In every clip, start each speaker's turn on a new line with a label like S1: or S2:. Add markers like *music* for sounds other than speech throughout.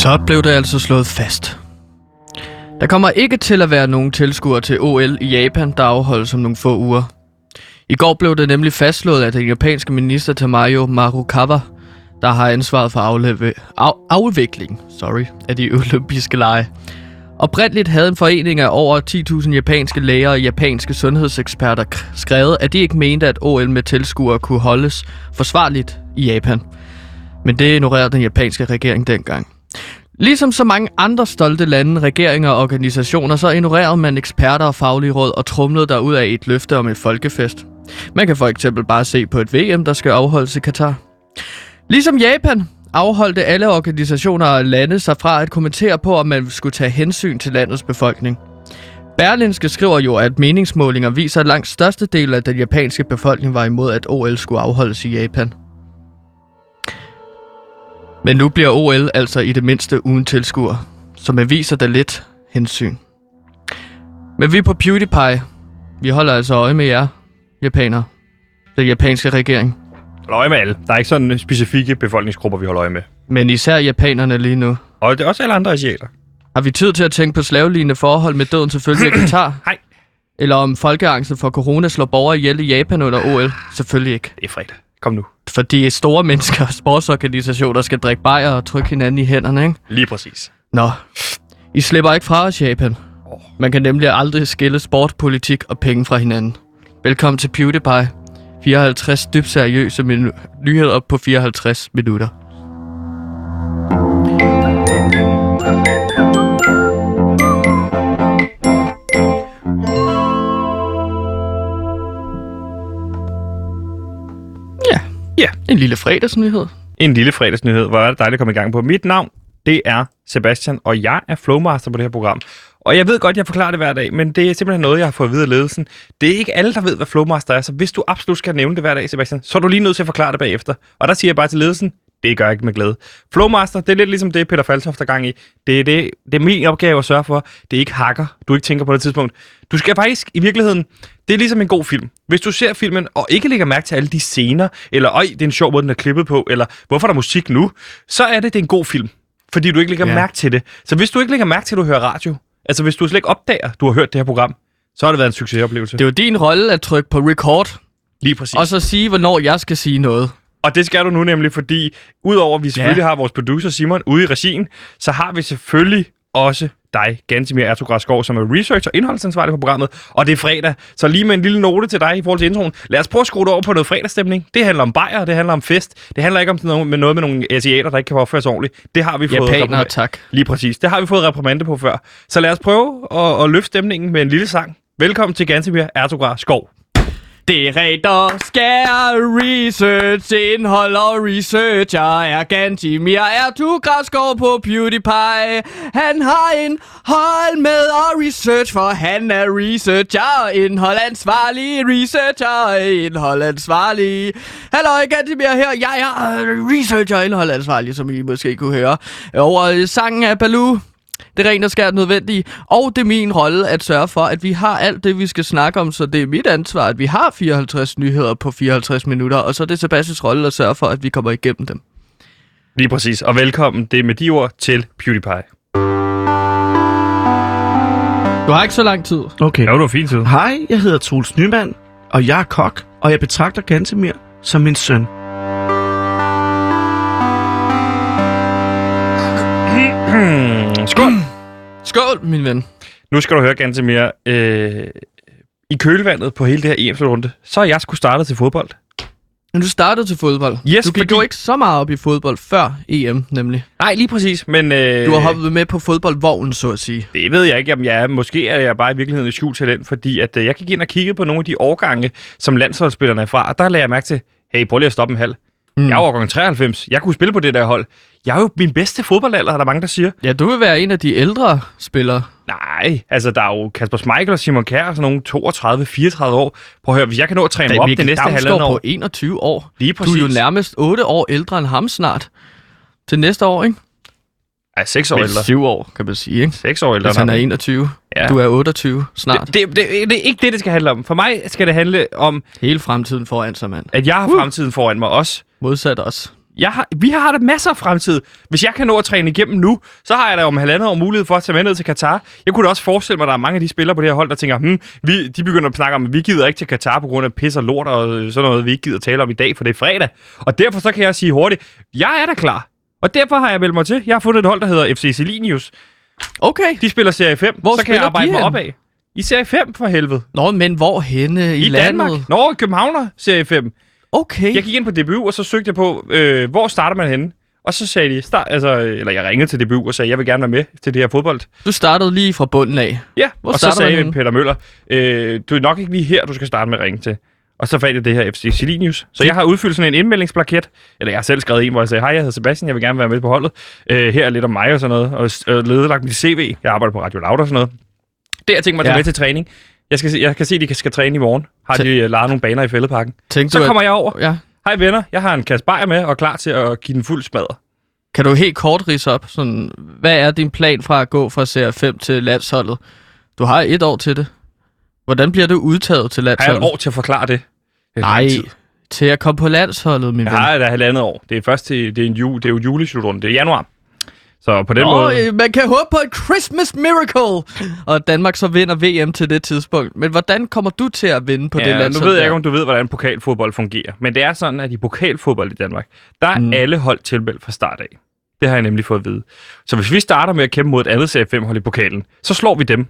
S1: Så blev det altså slået fast. Der kommer ikke til at være nogen tilskuere til OL i Japan, der afholdes om nogle få uger. I går blev det nemlig fastslået af den japanske minister Tamayo Marukawa, der har ansvaret for afleve, af, afvikling sorry, af de olympiske lege. Oprindeligt havde en forening af over 10.000 japanske læger og japanske sundhedseksperter k- skrevet, at de ikke mente, at OL med tilskuere kunne holdes forsvarligt i Japan. Men det ignorerede den japanske regering dengang. Ligesom så mange andre stolte lande, regeringer og organisationer, så ignorerede man eksperter og faglige råd og trumlede der ud af et løfte om et folkefest. Man kan for eksempel bare se på et VM, der skal afholdes i Katar. Ligesom Japan afholdte alle organisationer og lande sig fra at kommentere på, om man skulle tage hensyn til landets befolkning. Berlinske skriver jo, at meningsmålinger viser, at langt største del af den japanske befolkning var imod, at OL skulle afholdes i Japan. Men nu bliver OL altså i det mindste uden tilskuer, så man viser der lidt hensyn. Men vi på PewDiePie, vi holder altså øje med jer, japanere. Den japanske regering.
S2: Hold øje med alle. Der er ikke sådan specifikke befolkningsgrupper, vi holder øje med.
S1: Men især japanerne lige nu.
S2: Og det er også alle andre asiater.
S1: Har vi tid til at tænke på slavelignende forhold med døden selvfølgelig i Katar?
S2: Hej.
S1: Eller om folkeangsten for corona slår borgere ihjel i Japan under OL? Selvfølgelig ikke.
S2: Det er fredag. Kom nu.
S1: Fordi store mennesker og *laughs* sportsorganisationer skal drikke bajer og trykke hinanden i hænderne, ikke?
S2: Lige præcis.
S1: Nå, I slipper ikke fra os, Japan. Man kan nemlig aldrig skille sport, politik og penge fra hinanden. Velkommen til PewDiePie. 54 dybt seriøse minu- nyheder på 54 minutter. En lille fredagsnyhed.
S2: En lille fredagsnyhed. Hvor er det dejligt at komme i gang på. Mit navn, det er Sebastian, og jeg er flowmaster på det her program. Og jeg ved godt, jeg forklarer det hver dag, men det er simpelthen noget, jeg har fået at vide af ledelsen. Det er ikke alle, der ved, hvad flowmaster er, så hvis du absolut skal nævne det hver dag, Sebastian, så er du lige nødt til at forklare det bagefter. Og der siger jeg bare til ledelsen, det gør jeg ikke med glæde. Flowmaster, det er lidt ligesom det, Peter Faltoft er gang i. Det er, det, det er min opgave at sørge for, det er ikke hacker, du ikke tænker på det tidspunkt. Du skal faktisk, i virkeligheden, det er ligesom en god film. Hvis du ser filmen, og ikke lægger mærke til alle de scener, eller øj, det er en sjov måde, den er klippet på, eller hvorfor er der musik nu, så er det, det er en god film. Fordi du ikke lægger
S1: Ja.
S2: mærke til det. Så hvis du ikke lægger mærke til, at du hører radio, altså hvis du slet ikke opdager, at du har hørt det her program, så har det været en succesoplevelse.
S1: Det er jo din rolle at trykke på record,
S2: Lige præcis.
S1: og så sige, hvornår jeg skal sige noget.
S2: Og det skal du nu nemlig, fordi udover at vi selvfølgelig ja. har vores producer Simon ude i regien, så har vi selvfølgelig også dig, Gansimir Ertugras Skov, som er research- og indholdsansvarlig på programmet. Og det er fredag, så lige med en lille note til dig i forhold til introen. Lad os prøve at skrue det over på noget fredagsstemning. Det handler om bajer, det handler om fest. Det handler ikke om noget med, noget med nogle asiater, der ikke kan opføre sig ordentligt. Det har vi fået reprimand-
S1: tak.
S2: Lige præcis. Det har vi fået reprimande på før. Så lad os prøve at, at løfte stemningen med en lille sang. Velkommen til Gansimir Ertugras Skov.
S1: Det er redder, skær, research, indhold og researcher er Gantimir er du græskår på PewDiePie. Han har en hold med og research, for han er researcher, indholdansvarlig, researcher, indholdansvarlig. Hallo, Gantimir her, jeg er researcher researcher, indholdansvarlig, som I måske kunne høre. Over sangen af Baloo. Det er rent og skært nødvendigt, og det er min rolle at sørge for, at vi har alt det, vi skal snakke om, så det er mit ansvar, at vi har 54 nyheder på 54 minutter, og så er det Sebastians rolle at sørge for, at vi kommer igennem dem.
S2: Lige præcis. Og velkommen, det er med de ord til PewDiePie.
S1: Du har ikke så lang tid.
S3: Okay.
S2: Ja, det var fint tid.
S3: Hej, jeg hedder Troels Nyman, og jeg er kok, og jeg betragter Gantemir som min søn. *clears throat*
S2: skål!
S1: Skål, min ven.
S2: Nu skal du høre ganske mere. Øh, I kølvandet på hele det her EM-runde, så er jeg skulle startet til fodbold.
S1: Men du startede til fodbold.
S2: Yes,
S1: du gik
S2: fordi-
S1: jo ikke så meget op i fodbold før EM, nemlig.
S2: Nej, lige præcis, men... Øh,
S1: Du har hoppet med på fodboldvognen, så at sige.
S2: Det ved jeg ikke, om jeg er. Måske er jeg bare i virkeligheden et skjult talent, fordi at, øh, jeg gik ind og kiggede på nogle af de årgange, som landsholdsspillerne er fra, og der lagde jeg mærke til, hey, prøv lige at stoppe en halv. Mm. Jeg er årgang 93. Jeg kunne spille på det der hold. Jeg er jo min bedste fodboldalder, er der mange, der siger.
S1: Ja, du vil være en af de ældre spillere.
S2: Nej, altså der er jo Kasper Schmeichel og Simon Kjær sådan nogle 32-34 år. Prøv at høre, hvis jeg kan nå at træne mig op det næste halvandet år.
S1: på 21 år.
S2: Lige
S1: Du er jo
S2: præcis.
S1: nærmest 8 år ældre end ham snart. Til næste år, ikke?
S2: Ej, 6 år
S1: Men
S2: ældre.
S1: 7 år, kan man sige, ikke?
S2: 6 år ældre.
S1: Hvis han er
S2: ham.
S1: 21.
S2: Ja.
S1: Du er 28 snart.
S2: Det, det, det, det er ikke det, det skal handle om. For mig skal det handle om,
S1: Hele fremtiden foran sig, mand.
S2: at jeg har fremtiden foran mig også.
S1: Modsat os.
S2: Jeg har, vi har da masser af fremtid. Hvis jeg kan nå at træne igennem nu, så har jeg da om halvandet år mulighed for at tage med ned til Katar. Jeg kunne da også forestille mig, at der er mange af de spillere på det her hold, der tænker, hmm, vi, de begynder at snakke om, at vi gider ikke til Katar på grund af pis og lort og sådan noget, vi ikke gider tale om i dag, for det er fredag. Og derfor så kan jeg sige hurtigt, jeg er da klar. Og derfor har jeg meldt mig til. Jeg har fundet et hold, der hedder FC Selinius.
S1: Okay.
S2: De spiller Serie 5,
S1: Hvor
S2: så kan jeg arbejde
S1: de
S2: mig opad. I Serie 5 for helvede.
S1: Nå, men hvor henne i,
S2: I,
S1: landet?
S2: Danmark. Nå, Københavner Serie 5.
S1: Okay.
S2: Jeg gik ind på DBU, og så søgte jeg på, øh, hvor starter man henne? Og så sagde de, start, altså, eller jeg ringede til DBU og sagde, jeg vil gerne være med til det her fodbold.
S1: Du startede lige fra bunden af.
S2: Ja,
S1: Hvor
S2: og så
S1: man
S2: sagde
S1: henne?
S2: Peter Møller, øh, du er nok ikke lige her, du skal starte med at ringe til. Og så fandt jeg det her FC Selinius. Så jeg har udfyldt sådan en indmeldingsplaket, eller jeg har selv skrevet en, hvor jeg sagde, hej, jeg hedder Sebastian, jeg vil gerne være med på holdet. Øh, her er lidt om mig og sådan noget, og øh, ledelagt mit CV. Jeg arbejder på Radio Loud og sådan noget. Det jeg tænkt mig at tage
S1: Ja.
S2: med til træning. Jeg, skal, se- jeg kan se, at de skal træne i morgen. Har de øh, lejet nogle baner i fældeparken.
S1: Tænkte
S2: Så
S1: du, at-
S2: kommer jeg over.
S1: Ja.
S2: Hej venner, jeg har en kasse bajer med og er klar til at give den fuld smadre.
S1: Kan du helt kort rise op, sådan, hvad er din plan fra at gå fra Serie 5 til landsholdet? Du har et år til det. Hvordan bliver du udtaget til
S2: Har jeg et
S1: landsholdet?
S2: år til at forklare det? det er
S1: Nej, til at komme på landsholdet, min
S2: Jeg
S1: ven.
S2: har da halvandet år. Det er først til, det er, en jul, det er jo juleslutrunde. Det er januar. Så på den
S1: Nå,
S2: måde...
S1: øh, man kan håbe på et Christmas miracle! Og Danmark så vinder VM til det tidspunkt. Men hvordan kommer du til at vinde på det
S2: Ja, nu ved jeg ikke, om du ved, hvordan pokalfodbold fungerer. Men det er sådan, at i pokalfodbold i Danmark, der er
S1: Mm.
S2: alle hold tilmeldt fra start af. Det har jeg nemlig fået at vide. Så hvis vi starter med at kæmpe mod et andet serie 5 hold i pokalen, så slår vi dem.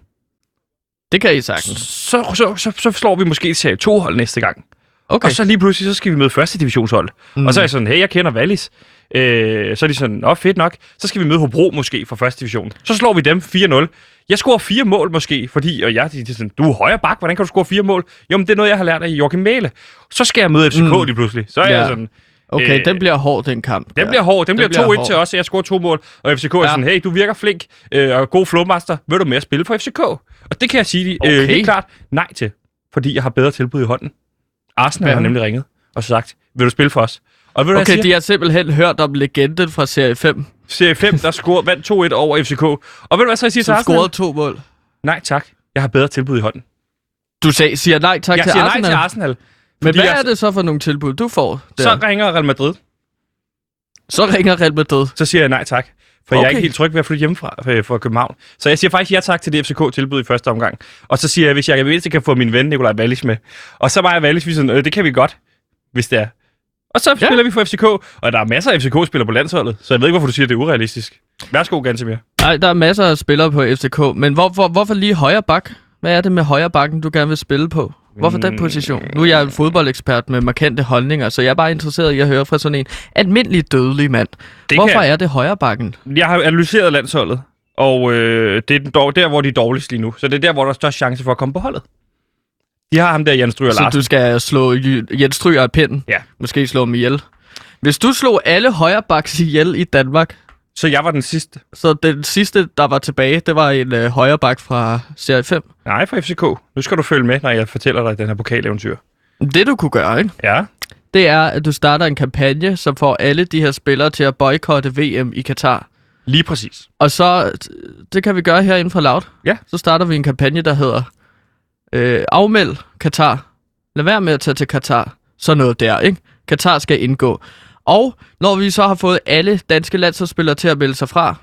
S1: Det kan I sagtens.
S2: Så, så, så, så slår vi måske serie 2 hold næste gang.
S1: Okay.
S2: Og så lige pludselig, så skal vi møde første divisionshold. Mm. Og så er jeg sådan, hey, jeg kender Wallis. Øh, så er de sådan, åh, fedt nok. Så skal vi møde Hobro måske fra første division. Så slår vi dem 4-0. Jeg scorer fire mål måske, fordi, og jeg de, de er sådan, du er højre bak, hvordan kan du score fire mål? Jo, men det er noget, jeg har lært af Joachim Mæle. Så skal jeg møde FCK
S1: Mm.
S2: lige pludselig. Så er
S1: Ja.
S2: jeg sådan,
S1: Okay,
S2: Øh,
S1: den bliver hård, den kamp.
S2: den
S1: der.
S2: bliver hård. Den,
S1: Den
S2: bliver
S1: bliver
S2: 2-1 til os, og jeg scorer to mål. Og FCK er
S1: Ja.
S2: sådan, hey, du virker flink øh, og god flowmaster. Vil du med at spille for FCK? Og det kan jeg sige øh,
S1: Okay.
S2: helt klart nej til, fordi jeg har bedre tilbud i hånden. Arsenal har nemlig ringet og sagt, vil du spille for os? Og ved du,
S1: Okay, de har simpelthen hørt om legenden fra Serie 5,
S2: Serie 5, der scorede, vandt 2-1 over FCK. Og ved du hvad så jeg siger til
S1: som
S2: Arsenal?
S1: scorede to mål.
S2: Nej tak, jeg har bedre tilbud i hånden.
S1: Du sagde, siger nej tak
S2: jeg
S1: til
S2: siger
S1: Arsenal.
S2: nej til Arsenal.
S1: Men hvad
S2: jeg-
S1: er det så for nogle tilbud, du får? Der?
S2: Så ringer Real Madrid,
S1: så ringer Real Madrid.
S2: så siger jeg nej tak. For okay. jeg er ikke helt tryg ved at flytte hjemmefra øh, fra København. Så jeg siger faktisk ja tak til det FCK-tilbud i første omgang. Og så siger jeg, hvis jeg kan mindst kan få min ven Nikolaj Wallis med. Og så var jeg Wallis, vi sådan, øh, det kan vi godt, hvis det er. Og så
S1: ja.
S2: spiller vi for FCK, og der er masser af FCK-spillere på landsholdet, så jeg ved ikke, hvorfor du siger, at det er urealistisk. Værsgo, Gantemir.
S1: Nej, der er masser af spillere på FCK, men hvor, hvor, hvorfor lige højre bak? Hvad er det med højre bakken, du gerne vil spille på? Hvorfor den
S2: Mm.
S1: position? Nu er jeg en fodboldekspert med markante holdninger, så jeg er bare interesseret i at høre fra sådan en almindelig dødelig mand.
S2: Det
S1: Hvorfor
S2: kan,
S1: er det højre bakken?
S2: Jeg har analyseret landsholdet, og øh, det er den dog der, hvor de er dårligst lige nu. Så det er der, hvor der er størst chance for at komme på holdet. De har ham der, Jens Stryger
S1: Så
S2: Larsen.
S1: du skal slå Jens Stryger af pinden?
S2: Ja.
S1: Måske slå ham ihjel? Hvis du slog alle højre backs ihjel i Danmark,
S2: Så jeg var den sidste.
S1: så den sidste, der var tilbage, det var en øh, højre bak fra Serie 5.
S2: Nej, for FCK. Nu skal du følge med, når jeg fortæller dig den her pokaleventyr.
S1: Det du kunne gøre, ikke?
S2: Ja.
S1: det er, at du starter en kampagne, som får alle de her spillere til at boykotte VM i Katar.
S2: Lige præcis.
S1: Og så, det kan vi gøre herinde fra Loud.
S2: Ja.
S1: Så starter vi en kampagne, der hedder øh, Afmeld Katar. Lad være med at tage til Katar. Så noget der, ikke? Katar skal indgå. Og når vi så har fået alle danske landsholdsspillere til at melde sig fra,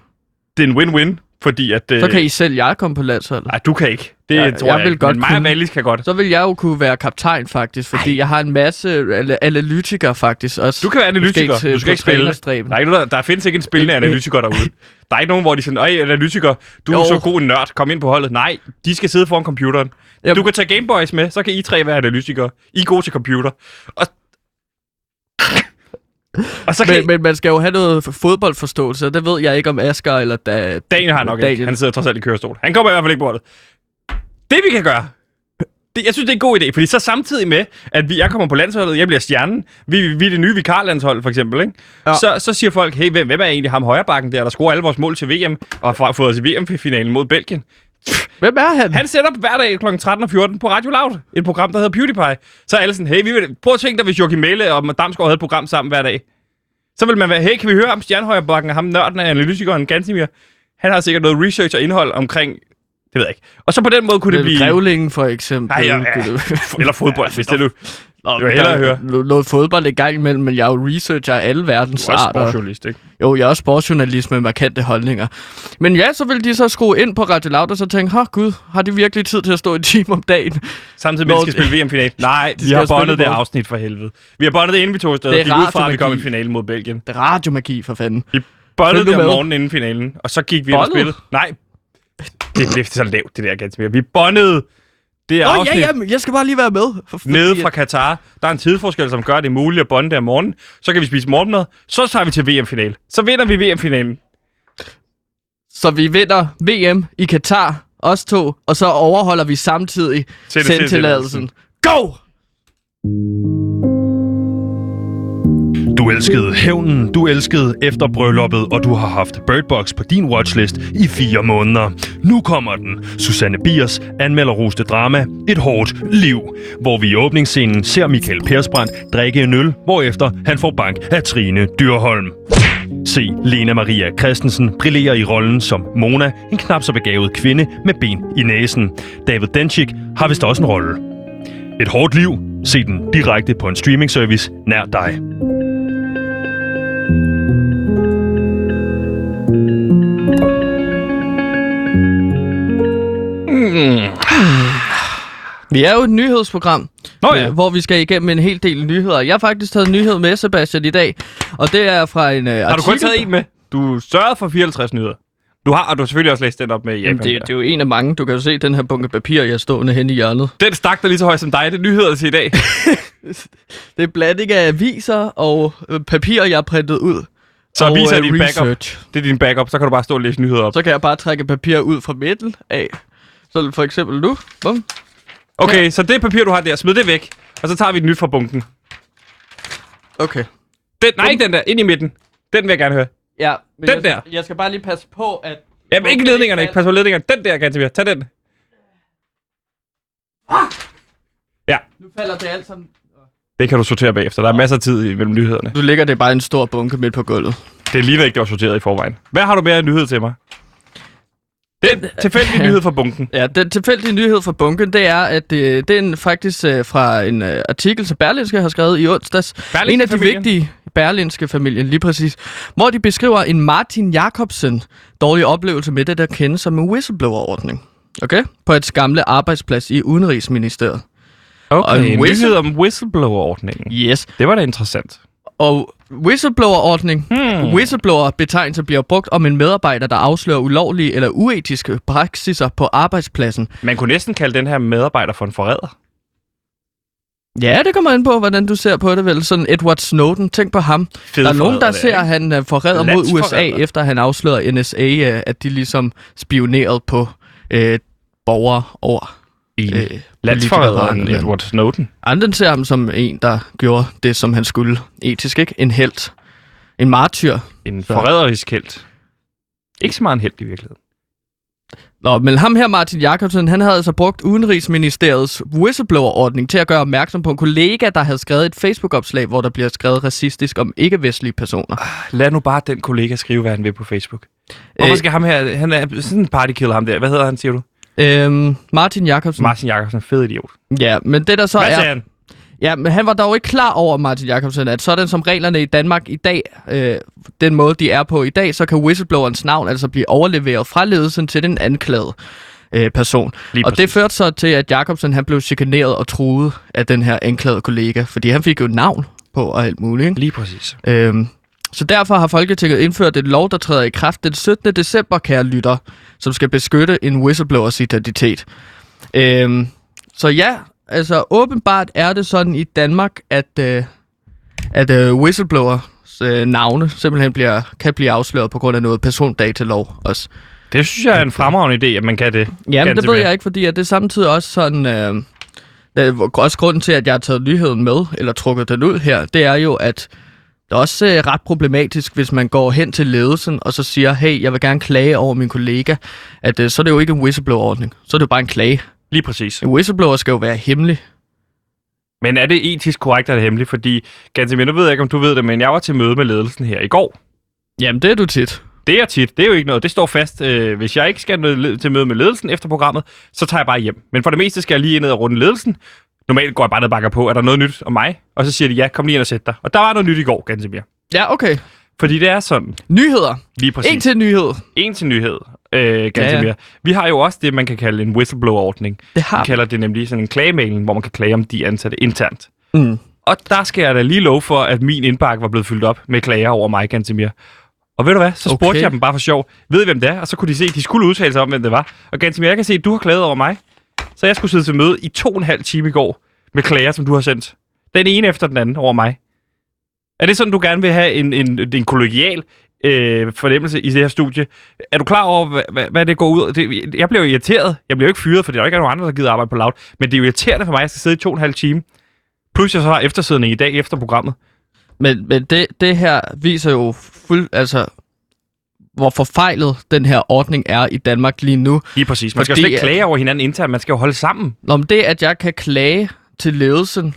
S2: Det er en win-win, fordi at... Øh,
S1: så kan I selv jeg komme på landsholdet.
S2: Nej, du kan ikke. Det
S1: Ja,
S2: tror
S1: jeg
S2: jeg,
S1: vil
S2: ikke.
S1: godt
S2: Men mig og
S1: kunne.
S2: Valis kan godt.
S1: Så vil jeg jo kunne være kaptajn faktisk, fordi jeg har en masse al- analytikere faktisk også.
S2: Du kan være analytiker.
S1: Måske til-
S2: Du skal ikke spille. Der, er ikke noget, der, der findes ikke en spillende analytiker derude. Der er ikke nogen, hvor de siger, øj, analytiker, du er
S1: Jo.
S2: så god en nørd, kom ind på holdet. Nej, de skal sidde foran computeren.
S1: Jamen-
S2: Du kan tage Gameboys med, så kan I tre være analytikere. I er gode til computer. Og, og så kan
S1: Men, men man skal jo have noget fodboldforståelse, og det ved jeg ikke om Asger eller da...
S2: Daniel har nok
S1: Daniel.
S2: ikke. Han sidder trods alt i kørestol. Han kommer i hvert fald ikke på det. Det vi kan gøre, det, jeg synes, det er en god idé, fordi så samtidig med, at vi, jeg kommer på landsholdet, jeg bliver stjernen, vi, vi er det nye vikarlandshold for eksempel, ikke?
S1: Ja.
S2: Så, så siger folk, hey, hvem, hvem er egentlig ham højrebakken der, der scorer alle vores mål til VM, og har fået os i VM-finalen mod Belgien?
S1: Hvem er han?
S2: Han sætter op hver dag kl. 13 og 14 på Radio Loud, et program, der hedder PewDiePie. Så er alle sådan, hey, vi vil, prøv at tænke dig, hvis Joachim Mæle og Damsgaard havde et program sammen hver dag. Så vil man være, hey, kan vi høre om stjernehøjrebakken, og ham nørden af analytikeren Gansimir? Han har sikkert noget research og indhold omkring, det ved jeg ikke. Og så på den måde kunne det blive...
S1: Grævlingen for eksempel.
S2: Nej, ja, ja.
S1: Det-
S2: Eller fodbold, hvis det nu...
S1: Nå,
S2: vil
S1: er
S2: høre.
S1: no- Noget fodbold i gang imellem, men jeg er jo researcher af alle verdens
S2: Du er
S1: arter.
S2: sportsjournalist, ikke?
S1: Jo, jeg er også sportsjournalist med markante holdninger. Men ja, så vil de så skrue ind på Radio Loud og så tænke, åh gud, har de virkelig tid til at stå en time om dagen?
S2: Samtidig med, at de skal spille VM-final. *laughs* Nej, vi
S1: skal
S2: har bondet det afsnit for helvede. Vi har bondet det inden vi tog afsted.
S1: Det er
S2: ud fra, at vi kom i finalen mod Belgien.
S1: Det er radiomagi, for fanden.
S2: Vi
S1: Følg
S2: det om morgenen inden finalen, og så gik vi ind og spillede. Nej, det blev så lavt, det der ganske Vi bondede det
S1: Åh,
S2: afsnit
S1: ja, ja, jeg skal bare lige være med. For,
S2: nede fra Katar. Der er en tidsforskel, som gør det muligt at bonde der om morgenen. Så kan vi spise morgenmad. Så tager vi til VM-final. Så vinder vi VM-finalen.
S1: Så vi vinder VM i Katar, os to, og så overholder vi samtidig sendtilladelsen. Go!
S4: Du elskede hævnen, du elskede efter brylluppet, og du har haft Birdbox på din watchlist i fire måneder. Nu kommer den. Susanne Biers anmelder roste drama Et hårdt liv, hvor vi i åbningsscenen ser Michael Persbrandt drikke en øl, hvorefter han får bank af Trine Dyrholm. Se Lena Maria Christensen brillere i rollen som Mona, en knap så begavet kvinde med ben i næsen. David Denchik har vist også en rolle. Et hårdt liv. Se den direkte på en streaming service nær dig.
S1: Vi er jo et nyhedsprogram,
S2: Nå ja.
S1: øh, hvor vi skal igennem en hel del nyheder. Jeg har faktisk taget en nyhed med, Sebastian, i dag. Og det er fra en uh,
S2: Har du kun taget en med? Du sørgede for 54 nyheder. Du har, og du har selvfølgelig også læst den op med Japan.
S1: Jamen, det, det er jo en af mange. Du kan jo se den her bunke papir, jeg stående hen i hjørnet.
S2: Den stak der lige så højt som dig. Det er nyheder til i dag. *laughs*
S1: Det er blanding af aviser og øh, papir, jeg har printet ud.
S2: Så
S1: og,
S2: viser
S1: øh,
S2: din backup.
S1: research.
S2: Det er din backup. Så kan du bare stå og læse nyheder op.
S1: Så kan jeg bare trække papir ud fra midten af. Så for eksempel nu. Bum.
S2: Okay, så det papir, du har der, smid det væk. Og så tager vi et nyt fra bunken.
S1: Okay.
S2: Den, nej, ikke den der. Ind i midten. Den vil jeg gerne høre.
S1: Ja,
S2: Den
S1: jeg,
S2: der.
S1: Jeg skal bare lige passe på, at...
S2: Jamen, ikke ledningerne. Ikke. Pas på ledningerne. Den der, Gantemir. Tag den. Ja,
S1: Nu falder det alt sammen...
S2: det kan du sortere bagefter. Der er masser af tid imellem nyhederne.
S1: Nu ligger det bare en stor bunke midt på gulvet.
S2: Det ligner ikke, det var sorteret i forvejen. Hvad har du mere af nyhed til mig? Den tilfældige nyhed fra bunken. *laughs*
S1: Ja, den tilfældige nyhed fra bunken, det er, at øh, det er en, faktisk øh, fra en øh, artikel, som Berlinske har skrevet i onsdags.
S2: Berlingske
S1: en af de
S2: familien?
S1: vigtige Berlinske familien, lige præcis. Hvor de beskriver en Martin Jacobsen dårlig oplevelse med det, der kendes som en whistleblower-ordning. Okay? På et gamle arbejdsplads i Udenrigsministeriet. Og
S2: Okay,
S1: en
S2: en
S1: whistle-
S2: nyhed om whistleblower-ordningen.
S1: Yes.
S2: Det var da interessant.
S1: Og whistleblower-ordning, hmm. whistleblower-betegnelse bliver brugt om en medarbejder, der afslører ulovlige eller uetiske praksiser på arbejdspladsen.
S2: Man kunne næsten kalde den her medarbejder for en forræder.
S1: Ja, det kommer an på, hvordan du ser på det vel. Sådan Edward Snowden, tænk på ham.
S2: Fed
S1: der er nogen, der ser, at han uh, forræder mod USA, efter han afslørede NSA, uh, at de ligesom spionerede på uh, borgere over
S2: I
S1: øh,
S2: landsforræderen. Edward Snowden.
S1: Andre ser ham som en, der gjorde det, som han skulle. Etisk, ikke? En held. En martyr.
S2: En
S1: Så-
S2: forræderisk held. Ikke så meget en held i virkeligheden.
S1: Nå, men ham her, Martin Jacobsen, han havde altså brugt Udenrigsministeriets whistleblower-ordning til at gøre opmærksom på en kollega, der havde skrevet et Facebook-opslag, hvor der bliver skrevet racistisk om ikke-vestlige personer.
S2: Lad nu bare den kollega skrive, hvad han vil på Facebook. Hvorfor
S1: Øh.
S2: skal ham her... Han er sådan en partykiller, ham der. Hvad hedder han, siger du?
S1: Øhm, Martin Jacobsen.
S2: Martin Jakobsen. Fed idiot.
S1: ja, men det der så
S2: Hvad
S1: er...
S2: han?
S1: Ja, men han var dog ikke klar over, Martin Jacobsen, at sådan som reglerne i Danmark i dag, øh, den måde de er på i dag, så kan whistleblowerens navn altså blive overleveret fra ledelsen til den anklagede øh, person.
S2: Lige
S1: og det førte så til, at Jacobsen han blev chikaneret og truet af den her anklagede kollega, fordi han fik jo navn på og alt muligt. Ikke?
S2: Lige præcis.
S1: Øhm, så derfor har Folketinget indført et lov, der træder i kraft den 17. december, kære lytter, som skal beskytte en whistleblowers identitet. Øhm, så ja, altså åbenbart er det sådan i Danmark, at, øh, at øh, whistleblowers øh, navne simpelthen bliver, kan blive afsløret på grund af noget persondatalov også.
S2: Det synes jeg er en fremragende idé, at man kan det.
S1: Jamen, det
S2: Ganske
S1: ved
S2: mere.
S1: jeg ikke, fordi at det er samtidig også sådan... Øh, det er også grunden til, at jeg har taget nyheden med, eller trukket den ud her, det er jo, at det er også øh, ret problematisk, hvis man går hen til ledelsen, og så siger, hey, jeg vil gerne klage over min kollega, at øh, så er det jo ikke en whistleblower-ordning, så er det jo bare en klage.
S2: Lige præcis.
S1: En whistleblower skal jo være hemmelig.
S2: Men er det etisk korrekt, at det er hemmeligt? Fordi, Gantemir, nu ved jeg ikke, om du ved det, men jeg var til møde med ledelsen her i går.
S1: Jamen, det er du tit.
S2: Det er tit. Det er jo ikke noget. Det står fast. Øh, hvis jeg ikke skal til møde med ledelsen efter programmet, så tager jeg bare hjem. Men for det meste skal jeg lige ned og runde ledelsen. Normalt går jeg bare ned og bakker på, er der noget nyt om mig? Og så siger de, ja, kom lige ind og sæt dig. Og der var noget nyt i går, Gantemir.
S1: Ja, okay.
S2: Fordi det er sådan,
S1: Nyheder.
S2: lige præcis.
S1: En til nyhed.
S2: en til nyhed, øh.
S1: Ja, ja.
S2: Vi har jo også det, man kan kalde en whistleblower-ordning.
S1: Det har
S2: Vi kalder det nemlig sådan en klagemailing, hvor man kan klage om de ansatte internt.
S1: Mm.
S2: Og der skal jeg da lige love for, at min indbakke var blevet fyldt op med klager over mig, Gantemir. Og ved du hvad? Så spurgte
S1: Okay.
S2: jeg dem bare for sjov. Ved I, hvem det er? Og så kunne de se, at de skulle udtale sig om, hvem det var. Og Gantemir, jeg kan se, at du har klaget over mig. Så jeg skulle sidde til møde i to og en halv time i går med klager, som du har sendt. Den ene efter den anden over mig. Er det sådan, du gerne vil have en, en, en kollegial øh, fornemmelse i det her studie? Er du klar over, hvad, hvad, hvad det går ud? Det, jeg bliver jo irriteret. Jeg bliver jo ikke fyret, for der er ikke nogen andre, der gider arbejde på loud. Men det er jo irriterende for mig, at jeg skal sidde i to og en halv time. Plus jeg så har eftersidning i dag efter programmet.
S1: Men, men det, det her viser jo fuld, altså, hvor forfejlet den her ordning er i Danmark lige nu.
S2: Lige præcis. Man skal jo slet ikke klage over hinanden internt. Man skal jo holde sammen.
S1: Nå, men det, at jeg kan klage til ledelsen,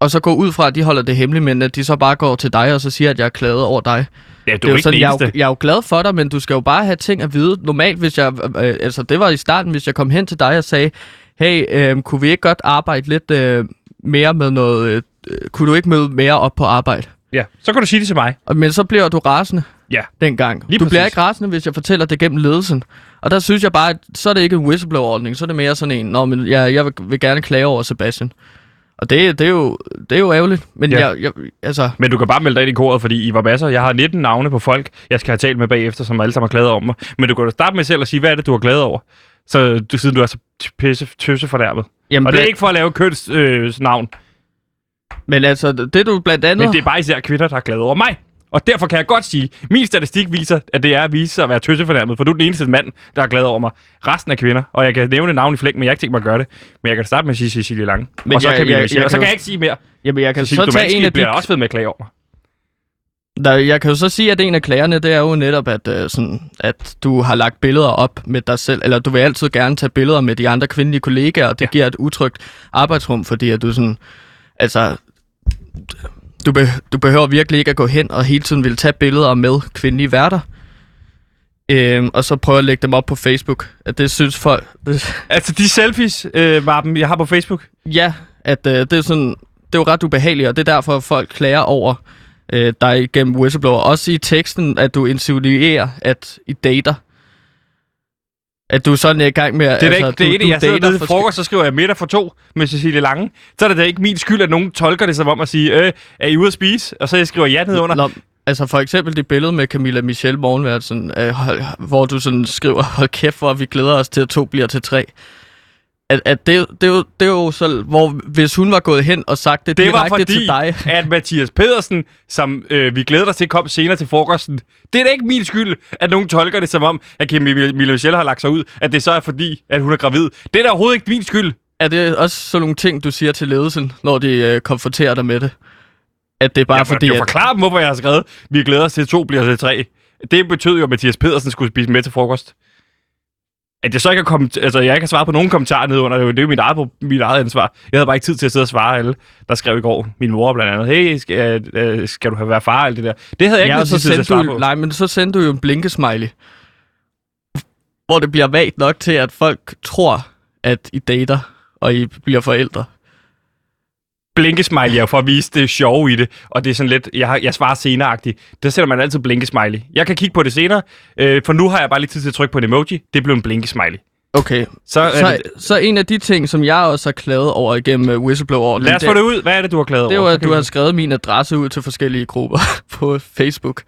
S1: og så gå ud fra, at de holder det hemmeligt, men at de så bare går til dig og så siger, at jeg er klaget over dig.
S2: Ja,
S1: Det er jo sådan, jeg, er jo, jeg er jo glad for dig, men du skal jo bare have ting at vide. Normalt, hvis jeg, øh, altså det var i starten, hvis jeg kom hen til dig og sagde, hey, øh, kunne vi ikke godt arbejde lidt øh, mere med noget, øh, øh, kunne du ikke møde mere op på arbejde?
S2: Ja, så kan du sige det til mig.
S1: Men så bliver du rasende
S2: Ja.
S1: dengang.
S2: Lige
S1: du bliver
S2: præcis.
S1: ikke rasende, hvis jeg fortæller det gennem ledelsen. Og der synes jeg bare, at så er det ikke en whistleblower-ordning, så er det mere sådan en, Nå, men jeg, jeg vil, gerne klage over Sebastian. Og det, det, er, jo, det er jo ærgerligt. Men
S2: Ja.
S1: jeg, jeg, altså,
S2: Men du kan bare melde dig ind i koret, fordi I var masser. Jeg har 19 navne på folk, jeg skal have talt med bagefter, som alle sammen har klaget om mig. Men du kan da starte med selv at sige, hvad er det, du har klaget over? Så du, siden du er så pisse, tøsse fornærmet.
S1: jamen,
S2: Og det er ikke for at lave kønsnavn, øh, navn,
S1: Men altså, det du blandt andet...
S2: men det er bare især kvinder, der har klaget over mig. Og derfor kan jeg godt sige, at min statistik viser, at det er at vise sig at være tøssefornærmet, for du er den eneste mand, der har klaget over mig. Resten er kvinder, og jeg kan nævne navn i flæng, men jeg har ikke tænkt mig at gøre det. Men jeg kan starte med at sige Cecilie Lange.
S1: Men
S2: og så
S1: jeg-
S2: kan vi
S1: jeg-
S2: og så
S1: jeg
S2: kan jeg ikke sige mere.
S1: Jamen, jeg kan
S2: Cecilie
S1: så tage en af de...
S2: bliver også ved med at klage over mig.
S1: Der, jeg kan jo så sige, at en af klagerne, det er jo netop, at, øh, sådan, at du har lagt billeder op med dig selv, eller du vil altid gerne tage billeder med de andre kvindelige kollegaer, og det
S2: ja.
S1: giver et utrygt arbejdsrum, fordi at du sådan, altså, du, be, du behøver virkelig ikke at gå hen og hele tiden vil tage billeder med kvindelige værter. Øhm, og så prøve at lægge dem op på Facebook. At det synes folk... Det,
S2: Altså, de selfies, øh, var dem, jeg har på Facebook.
S1: ja, at øh, det er sådan... Det er jo ret ubehageligt, og det er derfor, at folk klager over øh, dig gennem whistleblower. Også i teksten, at du insinuerer, at I dater. At du sådan er i gang med...
S2: Det er altså, ikke det ene, jeg sidder nede frokost, så skriver jeg middag for to med Cecilie Lange. Så er det da ikke min skyld, at nogen tolker det som om at sige, øh, er I ude at spise? Og så jeg skriver ja ned under.
S1: Nå, altså for eksempel det billede med Camilla Michelle morgenvært, sådan, øh, hvor du sådan skriver, hold kæft, hvor vi glæder os til, at to bliver til tre. At, at det, det, er jo, det er jo så, hvor hvis hun var gået hen og sagt det,
S2: Det var
S1: direkte
S2: fordi,
S1: til dig. *laughs*
S2: at Mathias Pedersen, som øh, vi glæder os til, kom senere til frokosten. Det er da ikke min skyld, at nogen tolker det som om, at Camilla Michelle har lagt sig ud. At det så er fordi, at hun er gravid. Det er da overhovedet ikke min skyld.
S1: Er det også sådan nogle ting, du siger til ledelsen, når de øh, konfronterer dig med det? At det er bare
S2: jeg,
S1: fordi,
S2: jeg
S1: at,
S2: forklarer dem, hvorfor jeg har skrevet, vi glæder os til, at to bliver til tre. Det betød jo, at Mathias Pedersen skulle spise med til frokost. At jeg så ikke har, kommet, altså, jeg ikke har svaret på nogen kommentarer ned under, det er jo- mit eget, mit eget ansvar. Jeg havde bare ikke tid til at sidde og svare alle, der skrev i går. Min mor blandt andet, hey, skal, øh, skal du have været far, alt det der. Det havde jeg ikke
S1: ja, så
S2: tid til at svare
S1: du,
S2: på.
S1: nej, men så sendte du jo en blinkesmiley. Hvor det bliver vagt nok til, at folk tror, at I dater, og I bliver forældre.
S2: Blinkesmiley er jo for at vise det sjove i det, og det er sådan lidt, jeg, har, jeg svarer senere-agtigt. Der sætter man altid blinkesmiley. Jeg kan kigge på det senere, øh, for nu har jeg bare lige tid til at trykke på en emoji. Det blev en blinkesmiley.
S1: Okay,
S2: Så,
S1: så,
S2: det,
S1: så en af de ting, som jeg også har klaget over igennem uh, whistleblower
S2: lad os få det ud. Hvad er det, du har klaget
S1: det
S2: over?
S1: var,
S2: Så
S1: at du har skrevet min adresse ud til forskellige grupper *laughs* på Facebook.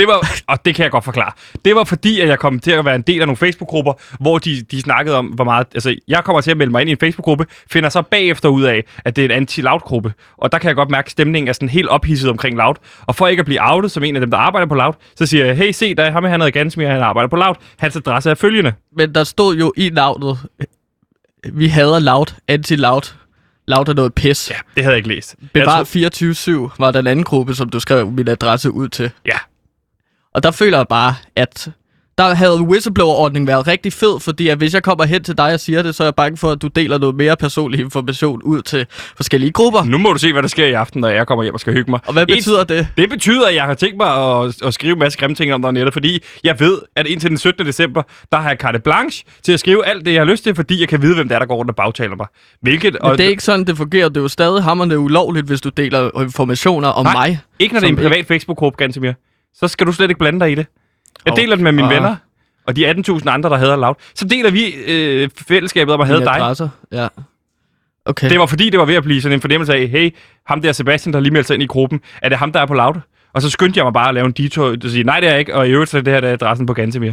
S2: Det var, og det kan jeg godt forklare. Det var fordi, at jeg kom til at være en del af nogle Facebook-grupper, hvor de, de snakkede om, hvor meget... Altså, jeg kommer til at melde mig ind i en Facebook-gruppe, finder så bagefter ud af, at det er en anti-Loud-gruppe. Og der kan jeg godt mærke, at stemningen er sådan helt ophidset omkring Loud. Og for ikke at blive outet som en af dem, der arbejder på Loud, så siger jeg, hey, se, der er ham, han hedder Gansmir, han arbejder på Loud. Hans adresse er følgende.
S1: Men der stod jo i navnet, vi hader loud, anti-loud. Loud er noget pis.
S2: Ja, det havde jeg ikke læst.
S1: Bevar
S2: tror-
S1: 24-7 var den anden gruppe, som du skrev min adresse ud til.
S2: Ja.
S1: Og der føler jeg bare, at der havde whistleblower-ordningen været rigtig fed, fordi at hvis jeg kommer hen til dig og siger det, så er jeg bange for, at du deler noget mere personlig information ud til forskellige grupper.
S2: Nu må du se, hvad der sker i aften, når jeg kommer hjem og skal hygge mig.
S1: Og hvad
S2: En-
S1: betyder det?
S2: Det betyder, at jeg har tænkt mig at, at skrive en masse grimme ting om dig nettet, fordi jeg ved, at indtil den 17. december, der har jeg carte blanche til at skrive alt det, jeg har lyst til, fordi jeg kan vide, hvem det er, der går rundt og bagtaler mig. Hvilket,
S1: Men det er ikke sådan, det fungerer. Det er jo stadig hammerne ulovligt, hvis du deler informationer om
S2: Nej,
S1: mig.
S2: ikke når det er en privat Facebook-gruppe, Gantemir. Så skal du slet ikke blande dig i det. Jeg deler den med mine venner, og de 18.000 andre, der hader loud. Så deler vi øh, fællesskabet om at have dig.
S1: adresser. Ja. Okay.
S2: Det var fordi, det var ved at blive sådan en fornemmelse af, hey, ham der Sebastian, der lige meldte sig ind i gruppen, er det ham, der er på loud? Og så skyndte jeg mig bare at lave en detour, og sige, nej, det er jeg ikke, og i øvrigt så er det her der er adressen på Gantemir.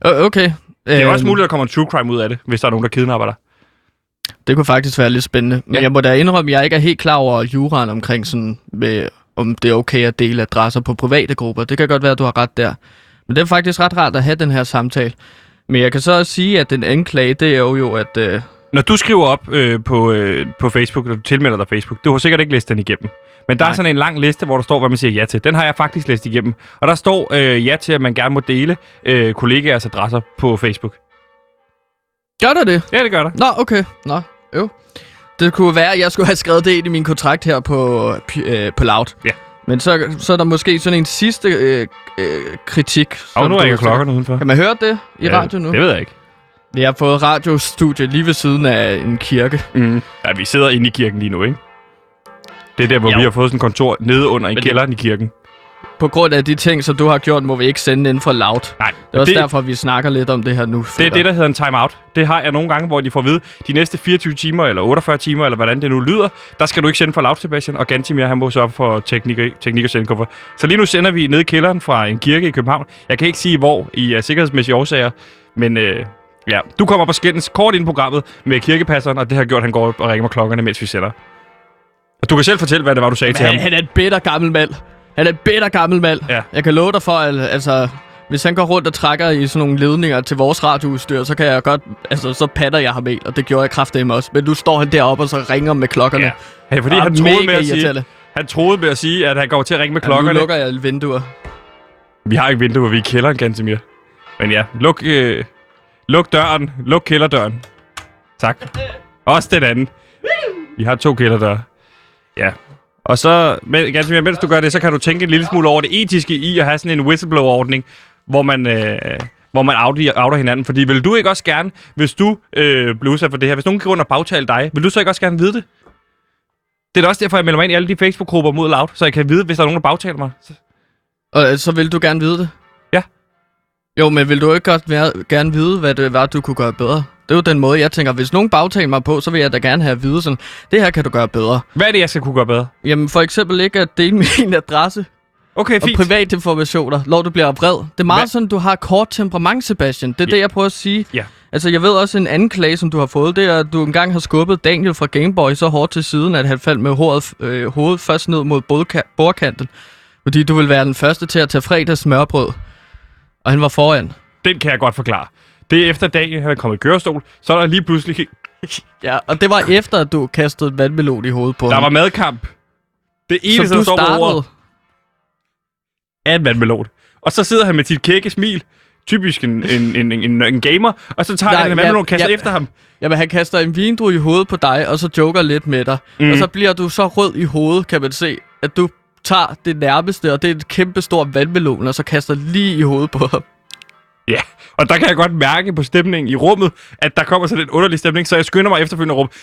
S1: Okay.
S2: Det er også
S1: Øhm,
S2: muligt, at der kommer en true crime ud af det, hvis der er nogen, der kidnapper dig.
S1: Det kunne faktisk være lidt spændende. Men
S2: ja.
S1: jeg må da indrømme, at jeg ikke er helt klar over juraen omkring sådan, med, om det er okay at dele adresser på private grupper. Det kan godt være, at du har ret der. Men det er faktisk ret rart at have den her samtale. Men jeg kan så også sige, at den anklage, det er jo, jo at... Øh,
S2: Når du skriver op øh, på, øh, på Facebook, eller du tilmelder dig Facebook, du har sikkert ikke læst den igennem. Men der Nej. er sådan en lang liste, hvor der står, hvad man siger ja til. Den har jeg faktisk læst igennem. Og der står øh, ja til, at man gerne må dele øh, kollegaers adresser på Facebook.
S1: gør der det?
S2: Ja, det gør der.
S1: Nå, okay. Nå, jo. Det kunne være, at jeg skulle have skrevet det ind i min kontrakt her på, øh, på Loud.
S2: Ja.
S1: Men så, så er der måske sådan en sidste øh, øh, kritik.
S2: Og nu ringer klokkerne udenfor.
S1: Kan man høre det i ja, radio nu?
S2: Det ved jeg ikke.
S1: Vi har fået radiostudie lige ved siden af en kirke.
S2: Mm. Ja, vi sidder inde i kirken lige nu, ikke? Det er der, hvor
S1: Jo.
S2: vi har fået sådan et kontor nede under i kælderen i kirken.
S1: På grund af de ting, som du har gjort, må vi ikke sende inden for Loud.
S2: Nej,
S1: Det er også det, derfor, vi snakker lidt om det her nu.
S2: Det er det, der hedder en timeout. Det har jeg nogle gange, hvor de får at vide, de næste 24 timer, eller 48 timer, eller hvordan det nu lyder, der skal du ikke sende for Loud, Sebastian, og Gantimir, han må sørge for teknik, teknik og sendekuffer. Så lige nu sender vi ned i kælderen fra en kirke i København. Jeg kan ikke sige, hvor i uh, sikkerhedsmæssige årsager, men øh, ja, du kommer på skændens kort ind i programmet med kirkepasseren, og det har gjort, at han går op og ringer mig klokkerne, mens vi sender. Og du kan selv fortælle, hvad det var, du sagde til
S1: han,
S2: ham.
S1: han er en bitter gammel mand. Han er en bitter gammel mand.
S2: Ja.
S1: Jeg kan love dig for, at altså, hvis han går rundt og trækker i sådan nogle ledninger til vores radioudstyr, så kan jeg godt, altså, så patter jeg ham helt, og det gjorde jeg kraftedeme også. Men nu står han deroppe og så ringer med klokkerne.
S2: Ja. Hey, fordi
S1: Og
S2: han troede, med at sige, han troede med at sige, at han går til at ringe med
S1: Ja, nu
S2: klokkerne.
S1: lukker jeg vinduer.
S2: Vi har ikke vinduer, vi er i kælderen, Gantemir. Men ja, luk, øh, luk døren. Luk kælderdøren. Tak. Også den anden. Vi har to kælderdøre. Ja. Og så, men, Gantemir, mens du gør det, så kan du tænke en lille smule over det etiske i at have sådan en whistleblower-ordning, hvor man, øh, hvor man outer, outer hinanden. Fordi vil du ikke også gerne, hvis du øh, bliver udsat for det her, hvis nogen går rundt og bagtale dig, vil du så ikke også gerne vide det? Det er da også derfor, jeg melder mig ind i alle de Facebook-grupper mod Loud, så jeg kan vide, hvis der er nogen, der bagtaler mig.
S1: Og øh, så vil du gerne vide det?
S2: Ja.
S1: Jo, men vil du ikke godt være, gerne vide, hvad det var, du kunne gøre bedre? Det er jo den måde, jeg tænker, hvis nogen bagtaler mig på, så vil jeg da gerne have at vide sådan, det her kan du gøre bedre.
S2: Hvad er det, jeg skal kunne gøre bedre?
S1: Jamen for eksempel ikke at dele *laughs* min adresse
S2: Okay,
S1: og
S2: fint.
S1: private informationer, når du bliver vred. Det er meget
S2: Hvad?
S1: sådan, du har kort temperament, Sebastian. Det er
S2: Ja.
S1: det, jeg prøver at sige.
S2: Ja.
S1: Altså, jeg ved også en anden klage, som du har fået, det er, at du engang har skubbet Daniel fra Gameboy så hårdt til siden, at han faldt med hovedet, øh, hovedet først ned mod bordka- bordkanten. Fordi du vil være den første til at tage fredags smørbrød. Og han var foran.
S2: Den kan jeg godt forklare. Det er efter dagen, han er kommet i kørestol, så er der lige pludselig... *laughs*
S1: Ja, og det var efter, at du kastede en vandmelon i hovedet på
S2: Der
S1: ham.
S2: var madkamp. Det eneste,
S1: som
S2: der
S1: du
S2: står på
S1: startede.
S2: ordet, er en vandmelon. Og så sidder han med sit kække smil, typisk en, en, en, en, en gamer, og så tager
S1: Nej,
S2: han en
S1: ja,
S2: vandmelon og kaster
S1: ja.
S2: efter ham.
S1: Jamen, han kaster en vindrue i hovedet på dig, og så joker lidt med dig. Mm. Og så bliver du så rød i hovedet, kan man se, at du tager det nærmeste, og det er et kæmpe stort vandmelon, og så kaster lige i hovedet på ham.
S2: Ja, og der kan jeg godt mærke på stemningen i rummet, at der kommer sådan en underlig stemning, så jeg skynder mig efterfølgende at råbe,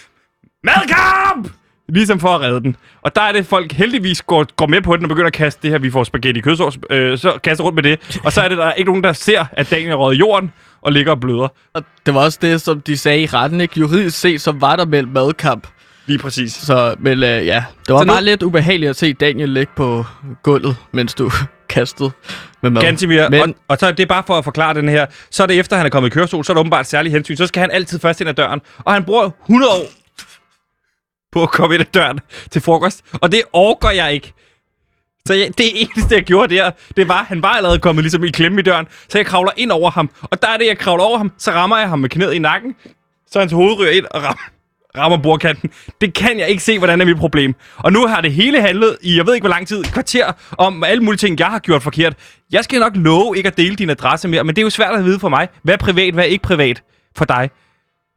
S2: Madkamp! Ligesom for at redde den. Og der er det, folk heldigvis går, går med på den og begynder at kaste det her, vi får spaghetti kødsovs, øh, så kaster rundt med det. Og så er det, der er ikke nogen, der ser, at Daniel er røget i jorden og ligger og bløder.
S1: Og det var også det, som de sagde i retten, ikke? Juridisk set, så var der mellem madkamp.
S2: Lige præcis.
S1: Så, men øh, ja, det var
S2: Så nu-
S1: bare lidt ubehageligt at se Daniel ligge på gulvet, mens du *laughs* kastede med mad.
S2: Gantimir,
S1: Men-
S2: og, og så er det bare for at forklare den her, så er det efter, han er kommet i kørestol, så er det åbenbart særlig hensyn. Så skal han altid først ind ad døren, og han bruger 100 år på at komme ind ad døren til frokost, og det orker jeg ikke. Så jeg, det eneste, jeg gjorde der, det var, han var allerede kommet ligesom i klemme i døren, så jeg kravler ind over ham, og der er det, jeg kravler over ham, så rammer jeg ham med knæet i nakken, så hans hoved ryger ind og rammer, rammer bordkanten. Det kan jeg ikke se, hvordan er mit problem. Og nu har det hele handlet i, jeg ved ikke hvor lang tid, kvarter, om alle mulige ting, jeg har gjort forkert. Jeg skal nok love ikke at dele din adresse mere, men det er jo svært at vide for mig. Hvad er privat, hvad er ikke privat for dig?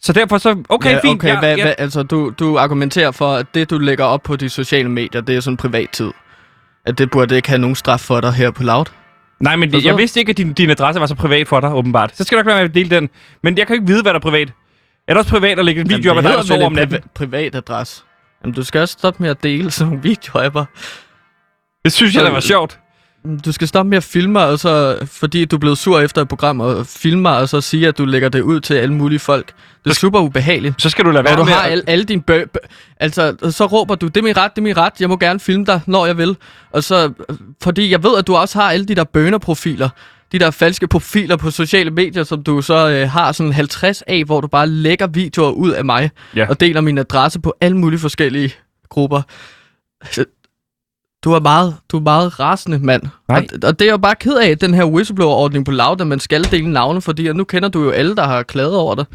S2: Så derfor så, okay,
S1: ja,
S2: fint.
S1: Okay,
S2: jeg,
S1: hvad,
S2: jeg,
S1: hvad, altså du, du argumenterer for, at det du lægger op på de sociale medier, det er sådan privat tid. At det burde ikke have nogen straf for dig her på Loud.
S2: nej, men det,
S1: Forstået?
S2: jeg vidste ikke, at din, din adresse var så privat for dig, åbenbart. Så skal du nok være med at dele den. Men jeg kan ikke vide, hvad der er privat. Er det også privat at lægge en video op af dig, der sover om natten?
S1: priva- privat adresse. Jamen, du skal også stoppe med at dele sådan nogle *laughs* mig.
S2: Det synes jeg,
S1: Så-
S2: det var sjovt.
S1: Du skal stoppe med at filme og så, fordi du er blevet sur efter et program, og filme mig, og så sige, at du lægger det ud til alle mulige folk. Det er super ubehageligt.
S2: Så skal du lade være
S1: du
S2: med
S1: har
S2: at-
S1: alle, alle dine bø altså, så råber du, det er min ret, det er min ret, jeg må gerne filme dig, når jeg vil. Og så, fordi jeg ved, at du også har alle de der bønerprofiler, de der falske profiler på sociale medier, som du så øh, har sådan 50 af, hvor du bare lægger videoer ud af mig,
S2: Ja.
S1: og deler min adresse på alle mulige forskellige grupper. Du er meget, du er meget rasende, mand.
S2: Nej.
S1: Og, og det er jeg jo bare ked af, den her whistleblower-ordning på Loud, at man skal dele navne, fordi nu kender du jo alle, der har klaget over det.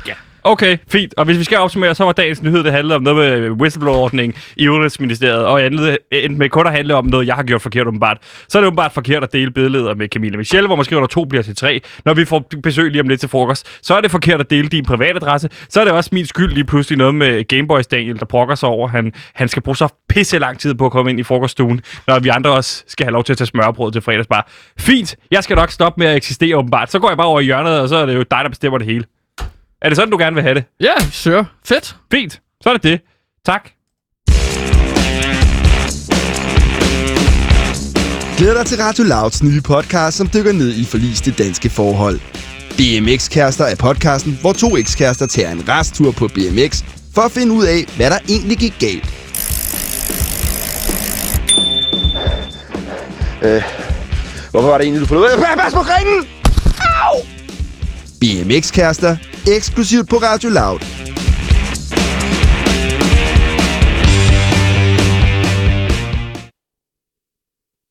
S2: Okay, fint. Og hvis vi skal opsummere, så var dagens nyhed, det handlede om noget med whistleblower-ordning i Udenrigsministeriet, og andet øh, endte med kun at handle om noget, jeg har gjort forkert åbenbart. Så er det åbenbart forkert at dele billeder med Camilla Michelle, hvor man skriver, at to bliver til tre. Når vi får besøg lige om lidt til frokost, så er det forkert at dele din privatadresse. Så er det også min skyld lige pludselig noget med Gameboys Daniel, der brokker sig over. Han, han skal bruge så pisse lang tid på at komme ind i frokoststuen, når vi andre også skal have lov til at tage smørbrød til fredagsbar. Fint, jeg skal nok stoppe med at eksistere åbenbart. Så går jeg bare over i hjørnet, og så er det jo dig, der bestemmer det hele. Er det sådan, du gerne vil have det?
S1: Ja, yeah, sure. Fedt.
S2: Fint. Så er det det. Tak.
S5: Glæder dig til Radio Louds nye podcast, som dykker ned i forliste danske forhold. BMX-kærester er podcasten, hvor to ekskærester tager en resttur på BMX for at finde ud af, hvad der egentlig gik galt. Øh, hvorfor var det egentlig, du forlod? Pas på grenen! Au! BMX-kærester, eksklusivt på Radio Loud.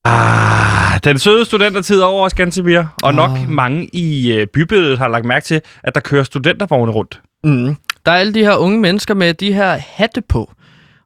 S2: Ah, den søde studentertid er over os, Gansomir. Og nok
S1: Ah.
S2: mange i øh, bybilledet har lagt mærke til, at der kører studentervogne rundt.
S1: Mm. Der er alle de her unge mennesker med de her hatte på.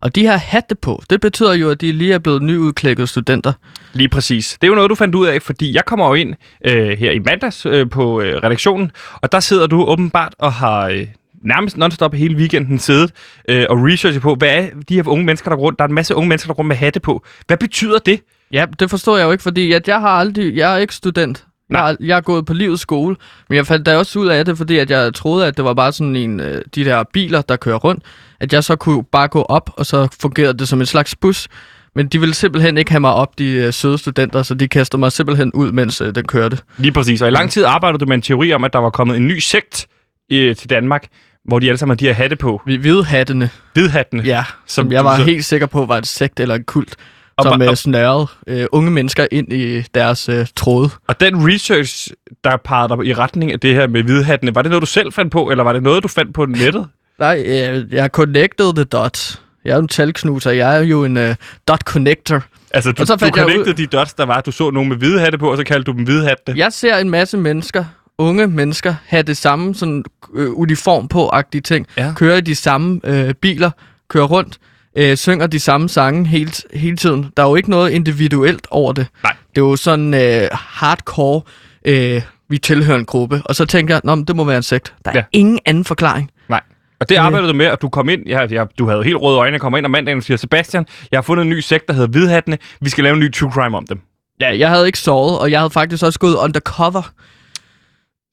S1: Og de her hatte på, det betyder jo, at de lige er blevet nyudklækkede studenter.
S2: Lige præcis. Det er jo noget, du fandt ud af, fordi jeg kommer jo ind øh, her i mandags øh, på øh, redaktionen, og der sidder du åbenbart og har øh, nærmest non-stop hele weekenden siddet øh, og researchet på, hvad er de her unge mennesker, der rundt? Der er en masse unge mennesker, der rundt med hatte på. Hvad betyder det?
S1: Ja, det forstår jeg jo ikke, fordi at jeg har aldrig, jeg er ikke student. Jeg
S2: Nej.
S1: har, jeg er gået på livets skole, men jeg fandt da også ud af det, fordi at jeg troede, at det var bare sådan en, øh, de der biler, der kører rundt, at jeg så kunne bare gå op, og så fungerede det som en slags bus. Men de ville simpelthen ikke have mig op, de øh, søde studenter, så de kaster mig simpelthen ud, mens øh, den kørte.
S2: Lige præcis. Og i lang tid arbejdede du med en teori om, at der var kommet en ny sekt øh, til Danmark, hvor de alle sammen har de her hatte på.
S1: Vi hvide hattene,
S2: Hvidhattene.
S1: ja, som,
S2: Som
S1: jeg var
S2: så-
S1: helt sikker på var et sekt eller en kult,
S2: Og
S1: som øh,
S2: og-
S1: snørrede øh, unge mennesker ind i deres øh, tråde.
S2: Og den research, der pegede dig i retning af det her med hvidhattene, var det noget, du selv fandt på, eller var det noget, du fandt på nettet? *laughs*
S1: Nej, øh, jeg connected the dots. Jeg er en talknuser, jeg er jo en uh, dot connector.
S2: Altså, du,
S1: Og så
S2: du
S1: fandt ud-
S2: de dots, der var. Du så nogen med hvide hatte på, og så kaldte du dem hvide hatte.
S1: Jeg ser en masse mennesker, unge mennesker, have det samme sådan, øh, uniform på-agtige ting.
S2: Ja.
S1: Køre i de samme øh, biler, køre rundt, øh, synger de samme sange hele, hele tiden. Der er jo ikke noget individuelt over det.
S2: Nej.
S1: Det er jo sådan øh, hardcore, øh, vi tilhører en gruppe. Og så tænker jeg, Nå, men det må være en sekt. Der er
S2: Ja.
S1: ingen anden forklaring.
S2: Nej. Og det
S1: Øh.
S2: arbejdede du med, at du kom ind, ja, ja, du havde helt røde øjne, kommer ind om mandagen og siger, Sebastian, jeg har fundet en ny sekt, der hedder Hvidhattene. Vi skal lave en ny true crime om dem.
S1: Ja, jeg havde ikke sovet, og jeg havde faktisk også gået undercover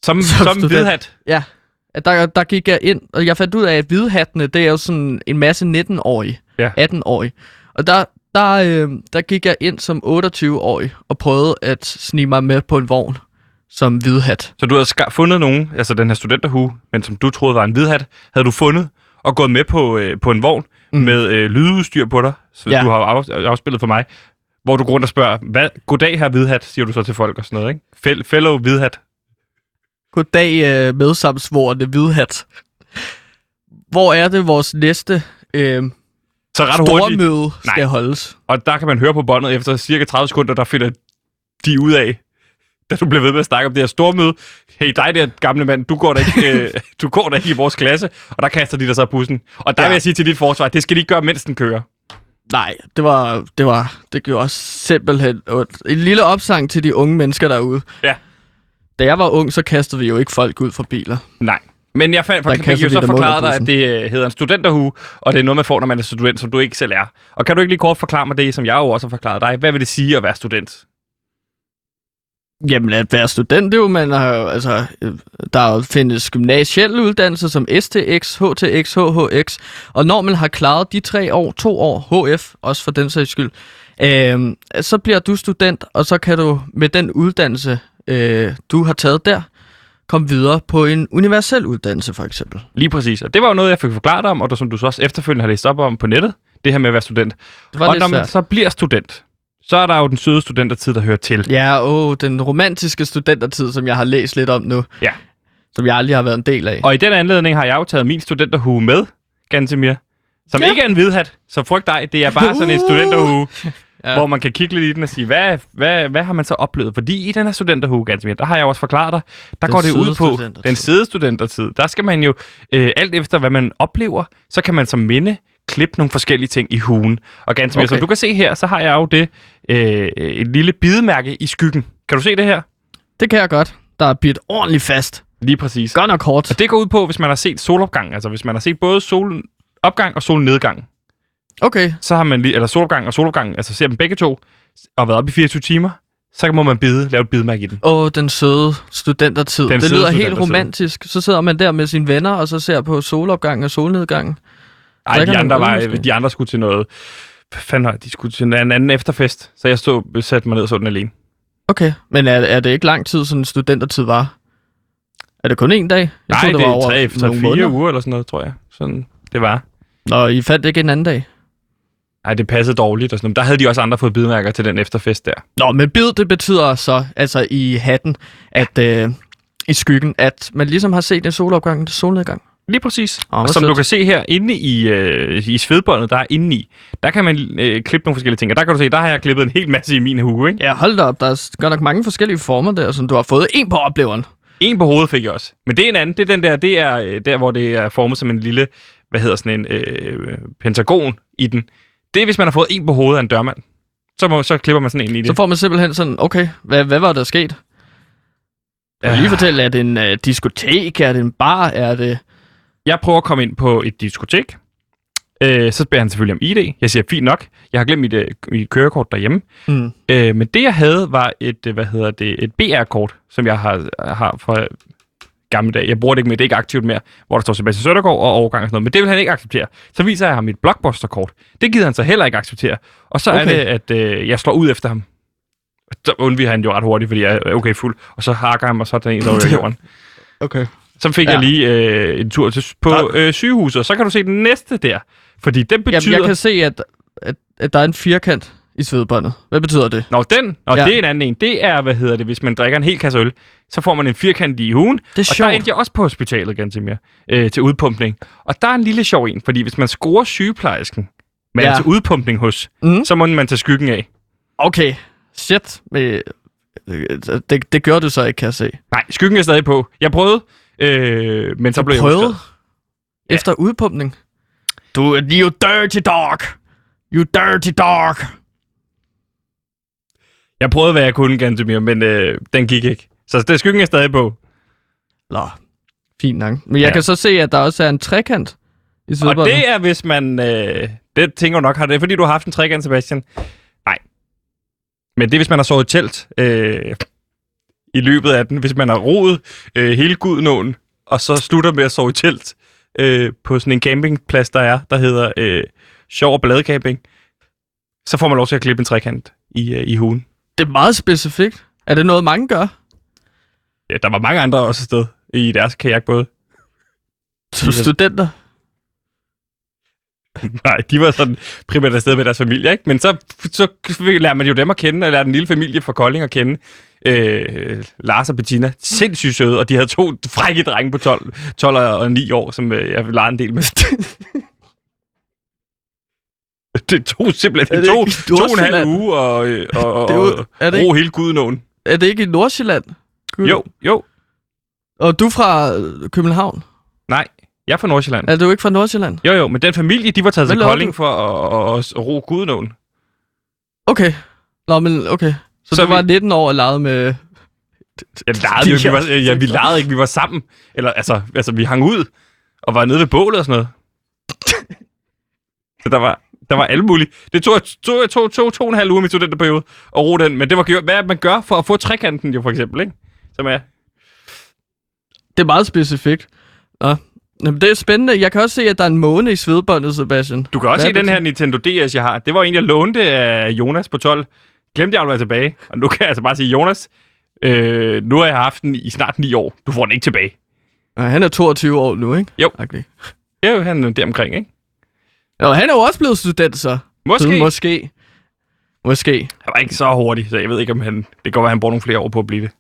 S2: Som, *laughs*
S1: Som
S2: som hvidhat.
S1: Ja, der, der gik jeg ind, og jeg fandt ud af, at hvidhattene, det er jo sådan en masse 19-årige,
S2: Ja.
S1: 18-årige. Og der, der, øh, der gik jeg ind som 28-årig og prøvede at snige mig med på en vogn som hvidhat.
S2: Så du havde ska- fundet nogen, altså den her studenterhue, men som du troede var en hvidhat, havde du fundet og gået med på, øh, på en vogn. Mm. med øh, lydudstyr på dig, så
S1: Ja.
S2: du har af, afspillet for mig, hvor du går rundt og spørger, hvad, goddag her hvidhat, siger du så til folk og sådan noget, ikke? Fel, fellow hvidhat.
S1: Goddag øh, medsamsvorene hvidhat. Hvor er det vores næste øh,
S2: Så ret hurtigt,
S1: møde skal
S2: Nej.
S1: holdes?
S2: og der kan man høre på båndet efter cirka 30 sekunder, der finder de ud af, da du blev ved med at snakke om det her stormøde. Hey, dig der gamle mand, du går da ikke, *laughs* øh, du går da ikke i vores klasse, og der kaster de dig så bussen. Og der ja. Vil jeg sige til dit forsvar, det skal de ikke gøre, mens den kører.
S1: Nej, det var, det var, det gjorde simpelthen ondt. En lille opsang til de unge mennesker derude.
S2: Ja.
S1: Da jeg var ung, så kastede vi jo ikke folk ud fra biler.
S2: Nej. Men jeg fandt, for, fik jo så forklaret dig, at det øh, hedder en studenterhue, og det er noget, man får, når man er student, som du ikke selv er. Og kan du ikke lige kort forklare mig det, som jeg jo også har forklaret dig? Hvad vil det sige at være student?
S1: Jamen, at være student, det er jo, man har jo, altså, øh, der findes gymnasielle uddannelser som STX, HTX, HHX, og når man har klaret de tre år, to år, HF, også for den sags skyld, øh, så bliver du student, og så kan du med den uddannelse, øh, du har taget der, komme videre på en universel uddannelse, for eksempel.
S2: Lige præcis. Og det var jo noget, jeg fik forklaret om, og du, som du så også efterfølgende har læst op om på nettet, det her med at være student.
S1: Det var
S2: og når man
S1: svært.
S2: så bliver student, så er der jo den søde studentertid, der hører til.
S1: Ja, åh, den romantiske studentertid, som jeg har læst lidt om nu.
S2: Ja.
S1: Som jeg aldrig har været en del af.
S2: Og i den anledning har jeg jo taget min studenterhue med, Gantemir. Som ja.
S1: Ja.
S2: ikke er en hvidhat, så frygt dig. Det er bare sådan en
S1: Uh.
S2: studenterhue, *laughs* ja. Hvor man kan kigge lidt i den og sige, hvad, hvad, hvad har man så oplevet? Fordi i den her studenterhue, Gantemir, der har jeg også forklaret dig, der
S1: Den
S2: går det ud på den søde studentertid. Der skal man jo, øh, alt efter hvad man oplever, så kan man som minde klippe nogle forskellige ting i hugen. Og Gantemir, okay. som du kan se her, så har jeg jo det, øh, et lille bidemærke i skyggen. Kan du se det her?
S1: Det kan jeg godt. Der er bidt ordentligt fast.
S2: Lige præcis.
S1: Godt nok hårdt.
S2: Og det går ud på, hvis man har set solopgang, altså hvis man har set både solopgang og solnedgang,
S1: Okay.
S2: så har man lige, eller solopgang og solopgang, altså ser dem begge to, og været op i 24 timer, så må man bide, lave et bidemærke i den.
S1: Åh, den søde studentertid.
S2: Den
S1: det
S2: søde
S1: lyder helt romantisk. Så sidder man der med sine venner, og så ser på solopgang og solnedgang.
S2: Ej, de andre, var,
S1: måske.
S2: de andre skulle til noget, hvad fanden var det? de skulle til en anden efterfest, så jeg stod, satte mig ned og så den alene.
S1: Okay. Men er, er det ikke lang tid, sådan en studentertid var? Er det kun en dag? Jeg
S2: Nej,
S1: troede,
S2: det,
S1: var
S2: er
S1: over
S2: tre, tre,
S1: nogle
S2: fire
S1: måneder.
S2: uger eller sådan noget, tror jeg. Sådan, det var.
S1: Nå, I fandt ikke en anden dag?
S2: Nej, det passede dårligt og sådan noget. Der havde de også andre fået bidemærker til den efterfest der.
S1: Nå, men bid, det betyder så, altså i hatten, at øh, i skyggen, at man ligesom har set en solopgang og en solnedgang.
S2: Lige præcis.
S1: Åh,
S2: og som
S1: sødt.
S2: du kan se her inde i, øh, i svedbåndet, der er inde i, der kan man øh, klippe nogle forskellige ting. Og der kan du se, der har jeg klippet en hel masse i min hue, ikke?
S1: Ja, hold da op. Der er godt nok mange forskellige former der, som du har fået. En på opleveren.
S2: En på hovedet fik jeg også. Men det er en anden. Det er den der, det er øh, der, hvor det er formet som en lille, hvad hedder sådan en, øh, pentagon i den. Det er, hvis man har fået en på hovedet af en dørmand. Så, må, så klipper man sådan en i det.
S1: Så får man simpelthen sådan, okay, hvad, hvad var der sket? Jeg lige fortælle, er det en uh, diskotek? Er det en bar? Er det...
S2: Jeg prøver at komme ind på et diskotek. Øh, så beder han selvfølgelig om ID. Jeg siger, fint nok. Jeg har glemt mit, øh, mit kørekort derhjemme.
S1: Mm.
S2: Øh, men det, jeg havde, var et, øh, hvad hedder det, et BR-kort, som jeg har, har fra gamle dage. Jeg bruger det ikke mere, det er ikke aktivt mere, hvor der står Sebastian Søndergaard og overgang og sådan noget. Men det vil han ikke acceptere. Så viser jeg ham mit blockbuster-kort. Det gider han så heller ikke acceptere. Og så okay. Er det, at øh, jeg slår ud efter ham. Så undviger han jo ret hurtigt, fordi jeg er okay fuld. Og så hakker han mig sådan en, i jorden. *laughs*
S1: Okay.
S2: Så fik. Ja. jeg lige øh, en tur til, på øh, sygehuset, og så kan du se den næste der. Fordi den betyder...
S1: Jamen, jeg kan se, at, at, at der er en firkant i svedbåndet. Hvad betyder det?
S2: Nå, den, og ja.
S1: Ja.
S2: det er en anden en. Det er, hvad hedder det, hvis man drikker en hel kasse øl, så får man en firkant i ugen.
S1: Det er
S2: Og der
S1: sjovt.
S2: endte jeg også på hospitalet, mere, øh, til udpumpning. Og der er en lille sjov en, fordi hvis man scorer sygeplejersken, man ja.
S1: Ja.
S2: til udpumpning hos,
S1: Mm.
S2: så må man tage skyggen af.
S1: Okay. Shit. Øh, det, det gjorde du så ikke, kan jeg se.
S2: Nej, skyggen er stadig på. Jeg prøvede, øh, men så
S1: Du
S2: blev jeg
S1: prøvede?
S2: udskrevet.
S1: Efter udpumpning? Du, you dirty dog! You dirty dog!
S2: Jeg prøvede, hvad jeg kunne, ganske mere, men øh, den gik ikke. Så det, skyggen er stadig på.
S1: Nå, fint nok. Men jeg
S2: Ja.
S1: kan så se, at der også er en trekant i
S2: Og
S1: svedbåndet.
S2: det er, hvis man... Øh, det tænker du nok, har det fordi du har haft en trekant, Sebastian? Nej. Men det er, hvis man har sovet telt øh, i løbet af den. Hvis man har roet øh, hele Gudnåen, og så slutter med at sove i telt øh, på sådan en campingplads, der er, der hedder øh, Sjov og Balladecamping, så får man lov til at klippe en trekant i, øh, i hugen.
S1: Det er meget specifikt. Er det noget, mange gør?
S2: Ja, der var mange andre også afsted i deres kajakbåde.
S1: Som studenter? *laughs*
S2: Nej, de var sådan primært afsted med deres familie, ikke? Men så, så lærer man jo dem at kende, og lærer den lille familie fra Kolding at kende. Øh, Lars og Bettina, sindssygt søde, og de havde to frække drenge på 12, 12 og 9 år, som øh, jeg legede en del med. *laughs* *laughs* det tog simpelthen
S1: Er
S2: det
S1: ikke
S2: to og en halv uge og, og, og, *laughs*
S1: Det er jo- er det ikke-
S2: hele Gudnåen.
S1: Er det ikke i Nordsjælland?
S2: Jo, jo.
S1: Og du fra øh, København?
S2: Nej, jeg er fra Nordsjælland.
S1: Er du ikke fra Nordsjælland?
S2: Jo, jo, men den familie, de var taget
S1: Hvad
S2: til Kolding
S1: du?
S2: for at, at, at ro Gudenåen.
S1: Okay. Nå, men okay. Så,
S2: Så
S1: du
S2: vi-
S1: var 19 år og legede med...
S2: Jeg legede jo, vi var, ja, vi legede ikke, vi var sammen. Eller, altså, altså, vi hang ud og var nede ved bålet og sådan noget. *laughs* Så der var, der var alle mulige. Det tog, tog, tog, tog to og en halv uge i min studenterperiode at ro den, men det var hvad man gør for at få trekanten jo for eksempel, ikke? Som er,
S1: Det er meget specifikt. Nå. Jamen, det er spændende. Jeg kan også se, at der er en måne i svedbåndet, Sebastian.
S2: du kan også
S1: Hvad
S2: se den her Nintendo DS, jeg har. Det var en, jeg lånte af Jonas på 12. Glemte jeg at være tilbage. Og nu kan jeg altså bare sige, Jonas, øh, nu har jeg haft den i snart 9 år. Du får den ikke tilbage.
S1: Ja, han er 22 år nu, ikke?
S2: Jo.
S1: Okay.
S2: Er jo han deromkring, ikke?
S1: Jo, han er jo også blevet student, så.
S2: Måske.
S1: Så måske. Måske.
S2: Han var ikke så hurtig, så jeg ved ikke, om han... Det kan godt være, han bruger nogle flere år på at blive det.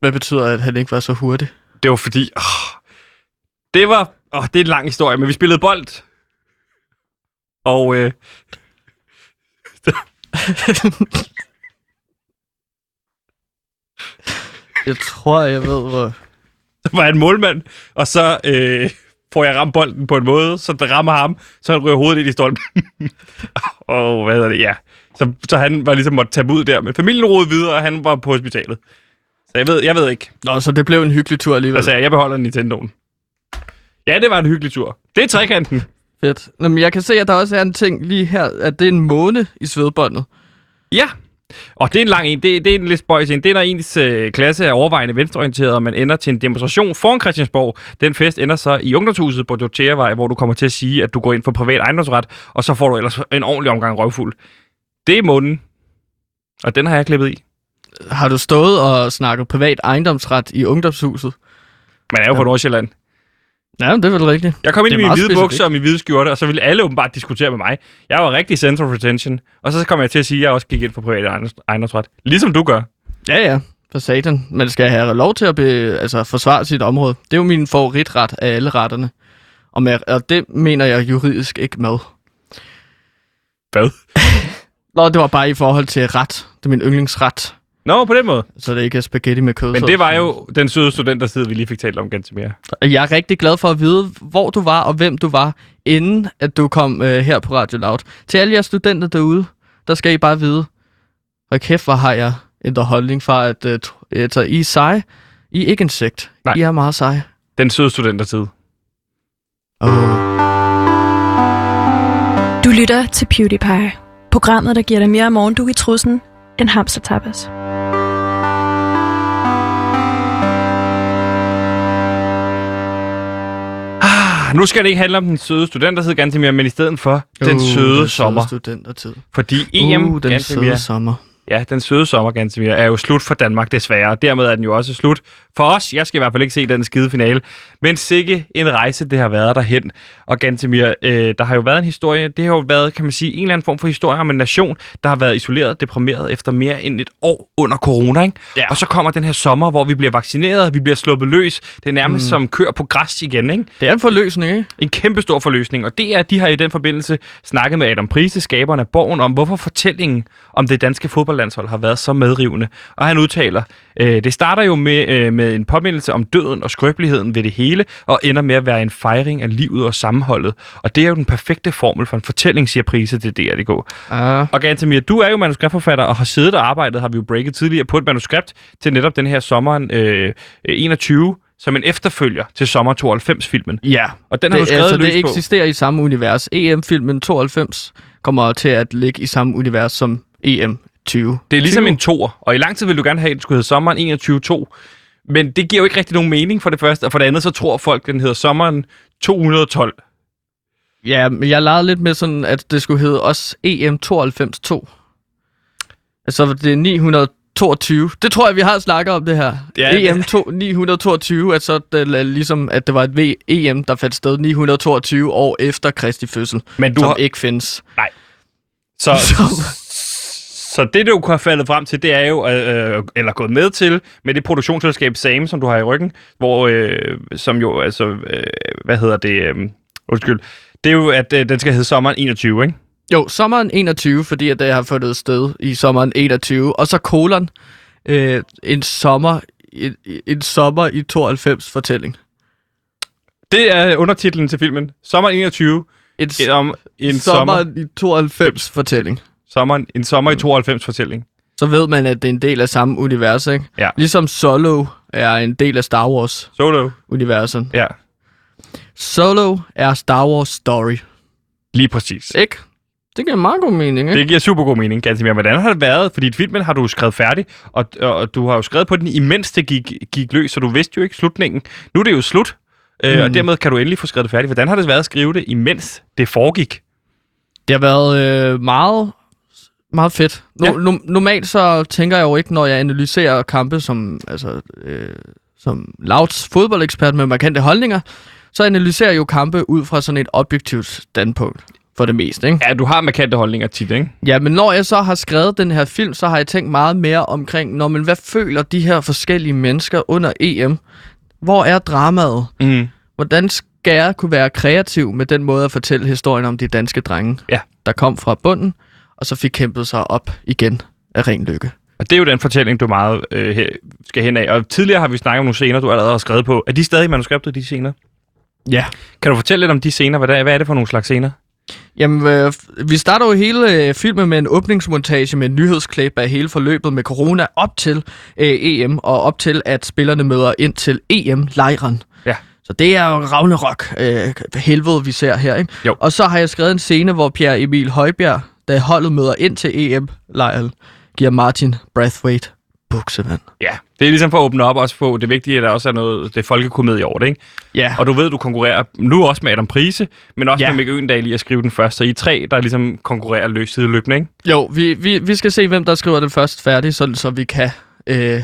S1: Hvad betyder, at han ikke var så hurtig?
S2: Det var fordi... Åh, det var... Åh, det er en lang historie, men vi spillede bold. Og øh, *laughs*
S1: Jeg tror, jeg ved, hvor...
S2: der var en målmand, og så øh, får jeg ramt bolden på en måde, så det rammer ham, så han ryger hovedet ind i stolpen. *laughs* og hvad hedder det? Ja. Så, så han var ligesom måtte tage ud der, men familien rodede videre, og han var på hospitalet. Så jeg ved, jeg ved ikke.
S1: Nå, så det blev en hyggelig tur alligevel.
S2: Altså, jeg beholder Nintendoen. Ja, det var en hyggelig tur. Det er trekanten.
S1: Fedt. Nå, men jeg kan se, at der også er en ting lige her, at det er en måne i svedbåndet.
S2: Ja. Og det er en lang en. Det, det er en lidt spøjs en. Det er, når ens øh, klasse er overvejende venstreorienteret, og man ender til en demonstration foran Christiansborg. Den fest ender så i ungdomshuset på Dorteavej, hvor du kommer til at sige, at du går ind for privat ejendomsret, og så får du ellers en ordentlig omgang røvfuld. Det er munden. Og den har jeg klippet i.
S1: Har du stået og snakket privat ejendomsret i ungdomshuset?
S2: Man er jo på Nordsjælland.
S1: Ja, det er vel rigtigt.
S2: Jeg kom ind i mine hvide
S1: specifikt.
S2: bukser og min hvide skjorte, og så ville alle åbenbart diskutere med mig. Jeg var rigtig center of attention. Og så kom jeg til at sige, at jeg også gik ind for privat ejendoms- ejendomsret. Ligesom du gør.
S1: Ja, ja. For satan. Man skal have lov til at be, altså, forsvare sit område. Det er jo min favoritret af alle retterne. Og, med, og det mener jeg juridisk ikke med.
S2: Hvad? *laughs*
S1: Nå, det var bare i forhold til ret. Det er min yndlingsret.
S2: Nå, på den måde.
S1: Så det ikke er spaghetti med kød.
S2: Men det var jo den søde studentertid, vi lige fik talt om ganske mere.
S1: Jeg er rigtig glad for at vide, hvor du var og hvem du var, inden at du kom øh, her på Radio Loud. Til alle jer studenter derude, der skal I bare vide, og kæft, hvor har jeg ændret holdning fra, at øh, altså, I er seje. I er ikke insekt.
S2: Nej.
S1: I er meget seje.
S2: Den søde studentertid.
S1: Oh.
S6: Du lytter til PewDiePie. Programmet, der giver dig mere morgendug i trussen end hamstertapas.
S2: Ah, nu skal det ikke handle om den søde studentertid ganske mere, men i stedet for den søde
S1: den
S2: sommer.
S1: studentertid.
S2: Fordi EM
S1: uh, den
S2: ganske
S1: søde sommer.
S2: Ja, den søde sommer ganske mere, er jo slut for Danmark desværre. og Dermed er den jo også slut for os. Jeg skal i hvert fald ikke se den skide finale. Men sikke en rejse, det har været derhen. Og Gantemir, øh, der har jo været en historie, det har jo været, kan man sige, en eller anden form for historie om en nation, der har været isoleret, deprimeret efter mere end et år under corona. Ikke?
S1: Ja.
S2: Og så kommer den her sommer, hvor vi bliver vaccineret, vi bliver sluppet løs. Det er nærmest mm. som kør på græs igen. Ikke?
S1: Det er en forløsning, ikke?
S2: En kæmpe stor forløsning, og det er, de har i den forbindelse snakket med Adam Prise, skaberen af Borgen, om hvorfor fortællingen om det danske fodboldlandshold har været så medrivende. Og han udtaler, øh, det starter jo med, øh, med en påmindelse om døden og skrøbeligheden ved det hele, og ender med at være en fejring af livet og sammenholdet. Og det er jo den perfekte formel for en fortælling, siger Prise til DR.dk.
S1: Ah,
S2: Og Gantemir, du er jo manuskriptforfatter og har siddet og arbejdet, har vi jo breaket tidligere, på et manuskript til netop den her sommeren øh, 21, som en efterfølger til sommer 92-filmen.
S1: ja.
S2: Og den har
S1: det,
S2: du skrevet
S1: altså, det
S2: på.
S1: eksisterer i samme univers. EM-filmen 92 kommer til at ligge i samme univers som EM 20.
S2: Det er ligesom
S1: 20.
S2: en toer, og i lang tid vil du gerne have, at det skulle hedde Sommeren 21-2. Men det giver jo ikke rigtig nogen mening for det første, og for det andet, så tror folk, den hedder Sommeren 212.
S1: Ja, men jeg legede lidt med sådan, at det skulle hedde også EM 92-2. Altså, det er 922. Det tror jeg, vi har snakket om det her.
S2: Ja, det-
S1: EM 2, 922, altså det, er ligesom, at det var et v EM, der fandt sted 922 år efter Kristi fødsel,
S2: Men du
S1: som
S2: har...
S1: ikke findes.
S2: Så, *laughs*
S1: Som-
S2: så det, du have faldet frem til, det er jo, øh, øh, eller gået med til, med det produktionsselskab SAM, som du har i ryggen, hvor, øh, som jo, altså, øh, hvad hedder det, øh, undskyld, det er jo, at øh, den skal hedde Sommeren 21, ikke?
S1: Jo, sommeren 21, fordi at det har fundet sted i sommeren 21, og så kolon øh, en sommer en, en sommer i 92 fortælling.
S2: Det er undertitlen til filmen. Sommer 21.
S1: En,
S2: En, om, en
S1: sommer,
S2: sommer,
S1: i 92 fortælling.
S2: Sommer, en sommer i 92 fortælling.
S1: Så ved man, at det er en del af samme univers, ikke?
S2: Ja.
S1: Ligesom Solo er en del af Star Wars-universet.
S2: Solo. Ja,
S1: Solo er Star Wars story,
S2: lige præcis.
S1: ikke? Det giver meget god mening, ikke?
S2: Det giver super god mening, Gansimir. Hvordan har det været? Fordi filmen har du skrevet færdig, og, og, og du har jo skrevet på den, imens det gik, gik løs, så du vidste jo ikke slutningen. Nu er det jo slut, øh,
S1: Mm.
S2: og dermed kan du endelig få skrevet det færdigt. Hvordan har det været at skrive det, imens det foregik?
S1: Det har været øh, meget, meget fedt. No,
S2: Ja.
S1: no, normalt så tænker jeg jo ikke, når jeg analyserer kampe som, altså, øh, som Louds fodboldekspert med markante holdninger, så analyserer jeg jo kampe ud fra sådan et objektivt standpunkt for det meste, ikke?
S2: Ja, du har markante holdninger tit, ikke?
S1: Ja, men når jeg så har skrevet den her film, så har jeg tænkt meget mere omkring, når men hvad føler de her forskellige mennesker under EM? Hvor er dramaet?
S2: Mm.
S1: Hvordan skal jeg kunne være kreativ med den måde at fortælle historien om de danske drenge,
S2: Ja.
S1: der kom fra bunden, og så fik kæmpet sig op igen af ren lykke?
S2: Og det er jo den fortælling, du meget øh, skal hen af. Og tidligere har vi snakket om nogle scener, du allerede har skrevet på. Er de stadig i manuskriptet, de scener?
S1: Ja.
S2: Kan du fortælle lidt om de scener? Hvad er, hvad er det for nogle slags scener?
S1: Jamen, øh, vi starter jo hele øh, filmen med en åbningsmontage med en nyhedsklip af hele forløbet med corona op til øh, EM, og op til, at spillerne møder ind til EM-lejren.
S2: Ja.
S1: Så det er jo Ragnarok øh, helvede, vi ser her, ikke?
S2: Jo.
S1: Og så har jeg skrevet en scene, hvor Pierre Emil Højbjerg, da holdet møder ind til EM-lejren, giver Martin Brathwaite buksevand.
S2: Ja, det er ligesom for at åbne op også få det vigtige, at der også er noget, det er folkekomedie over det, ikke?
S1: Ja.
S2: Og du ved, du konkurrerer nu også med Adam Prise, men også
S1: Ja.
S2: ja. med Mikke Øgendal i at skrive den først. Så I er tre, der ligesom konkurrerer løs sideløbende, ikke?
S1: Jo, vi, vi, vi skal se, hvem der skriver den først færdig, sådan, så vi kan øh,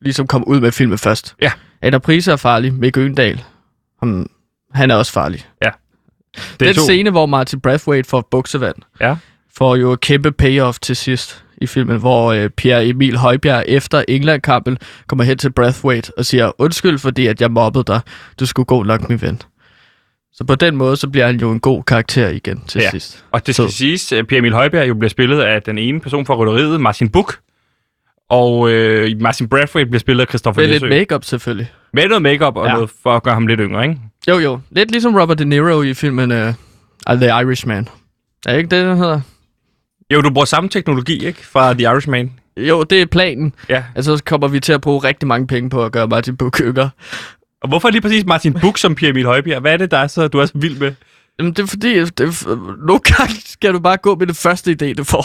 S1: ligesom komme ud med filmen først.
S2: Ja.
S1: Adam Prise er farlig, Mikke Øgendal, han, han er også farlig.
S2: Det er
S1: den
S2: to.
S1: scene, hvor Martin Brathwaite får buksevand,
S2: Ja.
S1: Får jo et kæmpe payoff til sidst i filmen, hvor øh, Pierre Emil Højbjerg efter England-kampen kommer hen til Brathwaite og siger, undskyld fordi, at jeg mobbede dig. Du skulle gå langt, min ven. Så på den måde, så bliver han jo en god karakter igen til
S2: Ja.
S1: sidst.
S2: Og det skal
S1: Så-
S2: siges, at Pierre Emil Højberg jo bliver spillet af den ene person fra rytteriet, Martin Buch. Og øh, Martin Brathwaite bliver spillet af Christoffer
S1: Med lidt
S2: Læsø.
S1: makeup selvfølgelig.
S2: Med noget makeup og
S1: Ja.
S2: ja. noget for at gøre ham lidt yngre, ikke?
S1: Jo, jo. Lidt ligesom Robert De Niro i filmen uh, The Irishman. Er ikke det, den hedder?
S2: Jo, du bruger samme teknologi, ikke? Fra The Irishman.
S1: Jo, det er planen.
S2: Ja.
S1: Altså, så kommer vi til at bruge rigtig mange penge på at gøre Martin Buch yngre.
S2: Og hvorfor lige præcis Martin Buch som Pierre Emil Højbjerg? Hvad er det, der er så, du er så vild med?
S1: Jamen, det er fordi, det er, nogle gange skal du bare gå med det første idé, du får.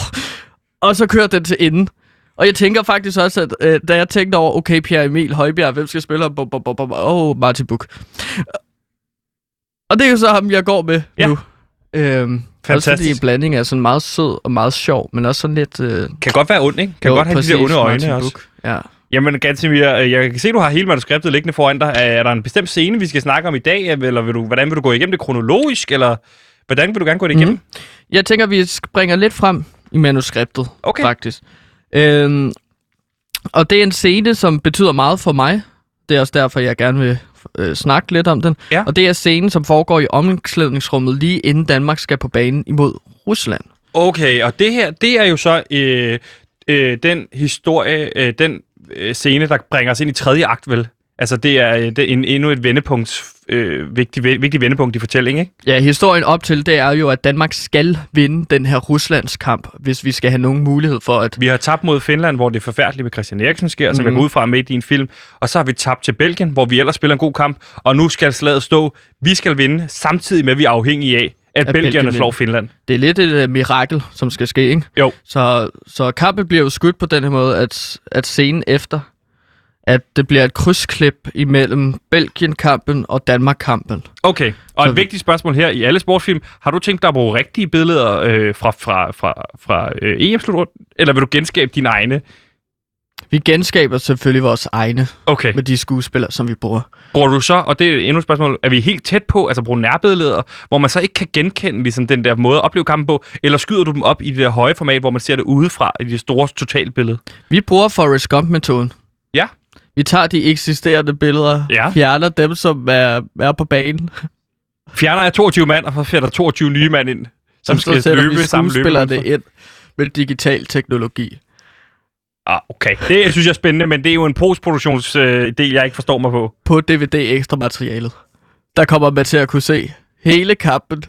S1: Og så kører den til enden. Og jeg tænker faktisk også, at øh, da jeg tænkte over, okay, Pierre Emil Højbjerg, hvem skal spille ham? Åh, oh, Martin Buch. Og det er jo så ham, jeg går med
S2: Ja.
S1: nu. Øhm, også fordi
S2: Fantastisk.
S1: en blanding er sådan meget sød og meget sjov, men også sådan lidt... Øh,
S2: Kan godt være ond, ikke? Kan
S1: jo,
S2: godt have de der
S1: præcis,
S2: onde øjne
S1: Martin
S2: også.
S1: Ja.
S2: Jamen, Gansimir, øh, jeg kan se, du har hele manuskriptet liggende foran dig. Er er der en bestemt scene, vi skal snakke om i dag? Eller vil du, hvordan vil du gå igennem det kronologisk? Eller hvordan vil du gerne gå det igennem?
S1: Mhm. Jeg tænker, vi springer lidt frem i manuskriptet,
S2: Okay.
S1: faktisk. Øhm, og det er en scene, som betyder meget for mig. Det er også derfor, jeg gerne vil øh, snakke lidt om den.
S2: Ja.
S1: Og det er scenen, som foregår i omklædningsrummet lige inden Danmark skal på banen imod Rusland.
S2: Okay, og det her, det er jo så øh, øh, den historie, øh, den øh, scene, der bringer os ind i tredje akt, vel? Altså, det er, øh, det er en, endnu et vendepunkt, øh, vigtig, vigtig vendepunkt i fortællingen, ikke?
S1: Ja, historien op til, det er jo, at Danmark skal vinde den her Ruslands kamp, hvis vi skal have nogen mulighed for at...
S2: Vi har tabt mod Finland, hvor det er forfærdeligt med Christian Eriksen sker, mm. som jeg
S1: Mhm.
S2: går ud fra med i din film. Og så har vi tabt til Belgien, hvor vi ellers spiller en god kamp. Og nu skal slaget stå. Vi skal vinde, samtidig med, at vi er afhængige af, at,
S1: At
S2: Belgierne
S1: Belgien
S2: slår. Finland.
S1: Det er lidt et uh, mirakel, som skal ske, ikke?
S2: Jo.
S1: Så, så kampen bliver jo skudt på den her måde, at, at scenen efter, at det bliver et krydsklip imellem Belgien-kampen og Danmark-kampen.
S2: Okay, og
S1: Så
S2: et
S1: vi-
S2: vigtigt spørgsmål her i alle sportsfilm. Har du tænkt dig at bruge rigtige billeder øh, fra, fra, fra, fra øh, EM-slutrunden? Eller vil du genskabe dine egne?
S1: Vi genskaber selvfølgelig vores egne
S2: Okay.
S1: med de skuespillere, som vi bruger.
S2: Bruger du så, og det er endnu et spørgsmål, er vi helt tæt på, altså bruge nærbilleder, hvor man så ikke kan genkende ligesom, den der måde at opleve kampen på, eller skyder du dem op i det der høje format, hvor man ser det udefra i det store totalbillede?
S1: Vi bruger Forrest Gump-metoden.
S2: Ja.
S1: Vi tager de eksisterende billeder,
S2: Ja.
S1: fjerner dem, som er, er på banen,
S2: Fjerner jeg 22 mand, og så sætter 22 nye mand ind, som
S1: så
S2: skal løbe
S1: vi
S2: samme
S1: skuespillerne
S2: løbe.
S1: ind med digital teknologi.
S2: Ah, okay. Det synes jeg er spændende, men det er jo en postproduktionsdel, del, jeg ikke forstår mig på.
S1: På DVD ekstra materialet. Der kommer man til at kunne se hele kampen.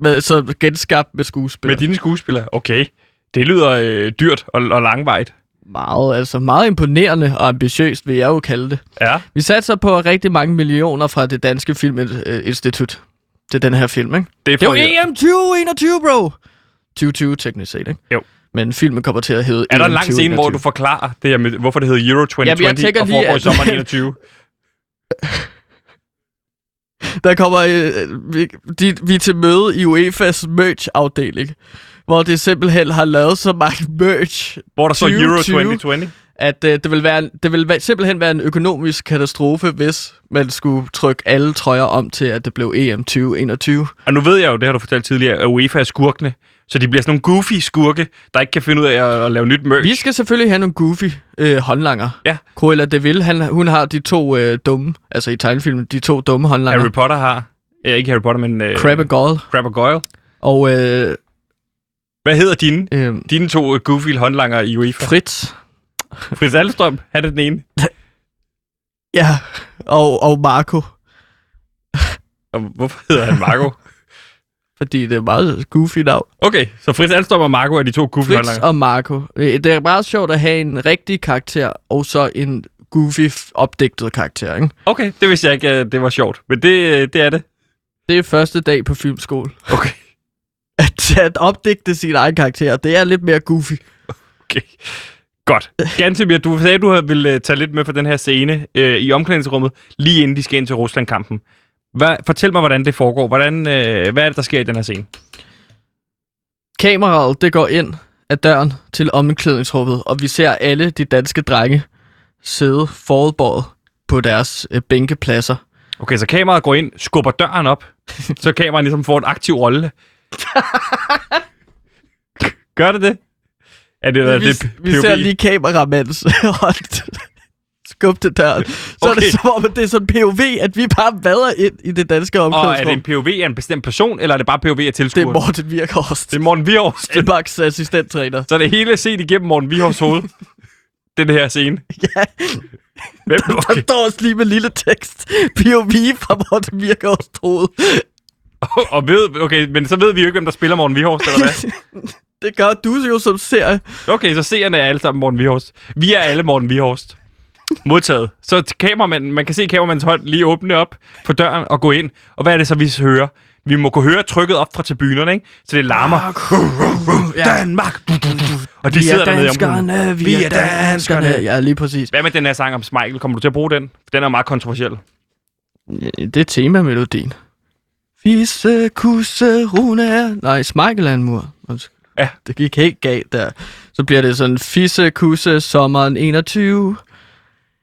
S1: Med, så genskabt med skuespil.
S2: Med dine skuespillere. Okay. Det lyder øh, dyrt og, og langvejt.
S1: Meget, altså meget imponerende og ambitiøst, vil jeg jo kalde det.
S2: Ja.
S1: Vi satser på rigtig mange millioner fra det danske filminstitut til den her film, ikke?
S2: Det er,
S1: Det er jo EM 2021, bro! 2020 teknisk set, ikke?
S2: Jo.
S1: Men filmen kommer til at hedde
S2: er der en lang scene, hvor
S1: 2021.
S2: du forklarer det her med, hvorfor det hedder Euro 2020
S1: Jamen, jeg
S2: og
S1: lige,
S2: foregår i
S1: at-
S2: sommeren 21? *laughs*
S1: Der kommer... Øh, vi, de, vi er til møde i UEFA's merch-afdeling, hvor det simpelthen har lavet så mange merch,
S2: Hvor der står Euro
S1: 2020.
S2: 2020?
S1: at øh, det vil, være, en- det vil være, simpelthen være en økonomisk katastrofe, hvis man skulle trykke alle trøjer om til, at det blev EM 2021.
S2: Og nu ved jeg jo, det har du fortalt tidligere, at UEFA er skurkene. Så de bliver sådan nogle goofy skurke, der ikke kan finde ud af at, at lave nyt merch.
S1: Vi skal selvfølgelig have nogle goofy øh, håndlanger.
S2: Ja.
S1: Cruella de Vil, han, hun har de to øh, dumme, altså i tegnefilmen, de to dumme håndlanger.
S2: Harry Potter har... Ja, ikke Harry Potter, men... Øh,
S1: Crab og Goyle.
S2: Crab og Goyle.
S1: Og øh,
S2: Hvad hedder dine?
S1: øh,
S2: Dine to øh, goofy håndlanger i UEFA?
S1: Fritz.
S2: Fritz Alstrøm, han er den ene. *laughs*
S1: Ja, og, og Marco. *laughs*
S2: Og hvorfor hedder han Marco? *laughs*
S1: Fordi det er meget goofy navn.
S2: Okay, så Fritz Alstrøm og Marco er de to goofy
S1: Fritz
S2: håndlanger.
S1: og Marco. Øh, Det er meget sjovt at have en rigtig karakter, og så en goofy opdigtet karakter, ikke?
S2: Okay, det vidste jeg ikke, at det var sjovt. Men det, øh, det er det.
S1: Det er første dag på filmskole.
S2: Okay.
S1: At, at opdigte sin egen karakter, det er lidt mere goofy.
S2: Okay. Godt. Gantemir, du sagde, at du ville uh, tage lidt med for den her scene øh, i omklædningsrummet, lige inden de skal ind til Rusland-kampen. Hvad, fortæl mig, hvordan det foregår. Hvordan, øh, hvad er det, der sker i den her scene?
S1: Kameraet, det går ind af døren til omklædningsrummet, og vi ser alle de danske drenge sidde forudbåret på deres øh, bænkepladser.
S2: Okay, så kameraet går ind, skubber døren op, *laughs* så kameraet ligesom får en aktiv rolle. *laughs* Gør det det? Er det, er
S1: vi,
S2: det
S1: vi ser lige kameramandens *laughs* hånd skub til døren. Så okay. er
S2: Okay.
S1: det som om, at det er sådan POV, at vi bare vader ind i det danske
S2: Og er det
S1: omklædningsrum.
S2: en POV af en bestemt person, eller er det bare POV af
S1: Det er
S2: tilskuer?
S1: Morten Virkhorst.
S2: det er Morten Vihorst.
S1: Danmarks assistenttræner.
S2: Så er det hele set igennem Morten Vihorsts hoved. *laughs* Den her scene.
S1: Ja,
S2: Hvem?
S1: der
S2: Okay.
S1: står også lige med lille tekst. POV fra Morten Virkhorst hoved.
S2: Og ved, okay, men så ved vi jo ikke, hvem der spiller Morten Vihorst, eller hvad? *laughs*
S1: Det gør du jo som ser.
S2: Okay, så seerne er alle sammen Morten Vihorst. Vi er alle Morten Vihorst. Modtaget. Så kameramanden, man kan se kameramandens hånd lige åbne op på døren og gå ind. Og hvad er det så, vi hører? Vi må kunne høre trykket op fra tribunerne, ikke? Så det larmer. Danmark! Og de
S1: Vi
S2: sidder
S1: er
S2: dernede
S1: danskerne, vi,
S2: Vi
S1: er
S2: er
S1: danskerne. Ja, lige præcis.
S2: Hvad med den her sang om Smeichel? Kommer du til at bruge den? Den er meget kontroversiel.
S1: Det er temamelodien. Fisse, kusse, rune er... Nej, Smeichel er en mur.
S2: Ja.
S1: Det gik helt galt der. Så bliver det sådan, fisse, kusse, sommeren 21.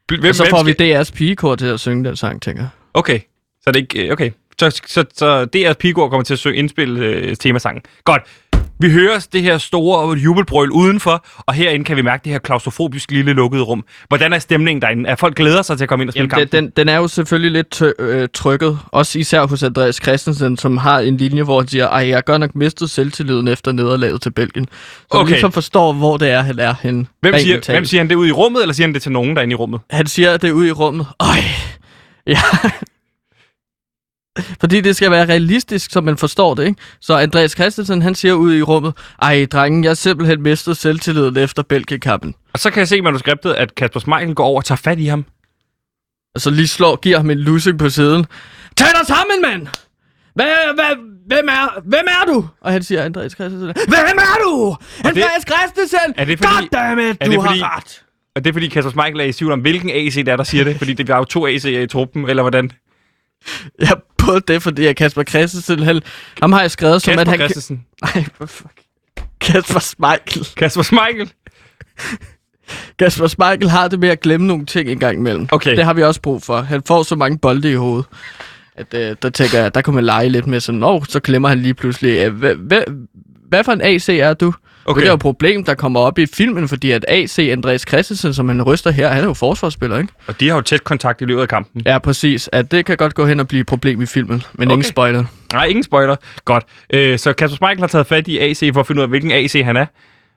S2: Hvem,
S1: og så får vi DR's pigekor til at synge den sang, tænker.
S2: Okay, så er det ikke... Okay, så, så, så DR's Pigård kommer til at synge indspille øh, temasangen. Godt. Vi hører det her store jubelbrøl udenfor, og herinde kan vi mærke det her klaustrofobisk lille lukkede rum. Hvordan er stemningen derinde? Er folk glæder sig til at komme ind og spille
S1: Jamen,
S2: kampen?
S1: den, den, er jo selvfølgelig lidt tø- øh, trykket. Også især hos Andreas Christensen, som har en linje, hvor han siger, ej, jeg har godt nok mistet selvtilliden efter nederlaget til Belgien. Så okay. Ligesom forstår, hvor det er, han er henne.
S2: Hvem siger, hvem siger han det ud i rummet, eller siger han det til nogen derinde i rummet?
S1: Han siger det ud i rummet. Øj, ja. Fordi det skal være realistisk, så man forstår det, ikke? Så Andreas Christensen, han siger ud i rummet, ej, drengen, jeg har simpelthen mistet selvtilliden efter Belgien-kampen.
S2: Og så kan jeg se i manuskriptet, at Kasper Smeichel går over og tager fat i ham.
S1: Og så lige slår, giver ham en lussing på siden. Tag dig sammen, mand! Hvad, hvad, hvem, er, hvem er du? Og han siger, Andreas Christensen. Hvem er du? Andreas Christensen!
S2: er det fordi-
S1: Goddammit, du
S2: det
S1: har
S2: fordi-
S1: ret.
S2: Og det er fordi Kasper Smeichel er i tvivl om, hvilken AC det er, der siger det. Fordi det er jo to AC'er i truppen, eller hvordan? *laughs*
S1: Ja, både det, fordi at Kasper Christensen, han, ham har jeg skrevet som,
S2: Kasper
S1: at han...
S2: Christensen. *laughs*
S1: Ej, for fuck. Kasper Smeichel.
S2: Kasper Smeichel. *laughs*
S1: Kasper Smeichel har det med at glemme nogle ting en gang imellem.
S2: Okay.
S1: Det har vi også brug for. Han får så mange bolde i hovedet, at øh, der tænker jeg, der kunne man lege lidt med sådan, Nå, så glemmer han lige pludselig, øh, hvad, hvad, hvad for en AC er du? Okay. Det er jo et problem, der kommer op i filmen, fordi at AC Andreas Christensen, som han ryster her, han er jo forsvarsspiller, ikke?
S2: Og de har jo tæt kontakt i løbet af kampen.
S1: Ja, præcis. At det kan godt gå hen og blive et problem i filmen, men
S2: Okay.
S1: ingen spoiler.
S2: Nej, ingen spoiler. Godt. Øh, så Kasper Smeichel har taget fat i AC for at finde ud af, hvilken AC han er.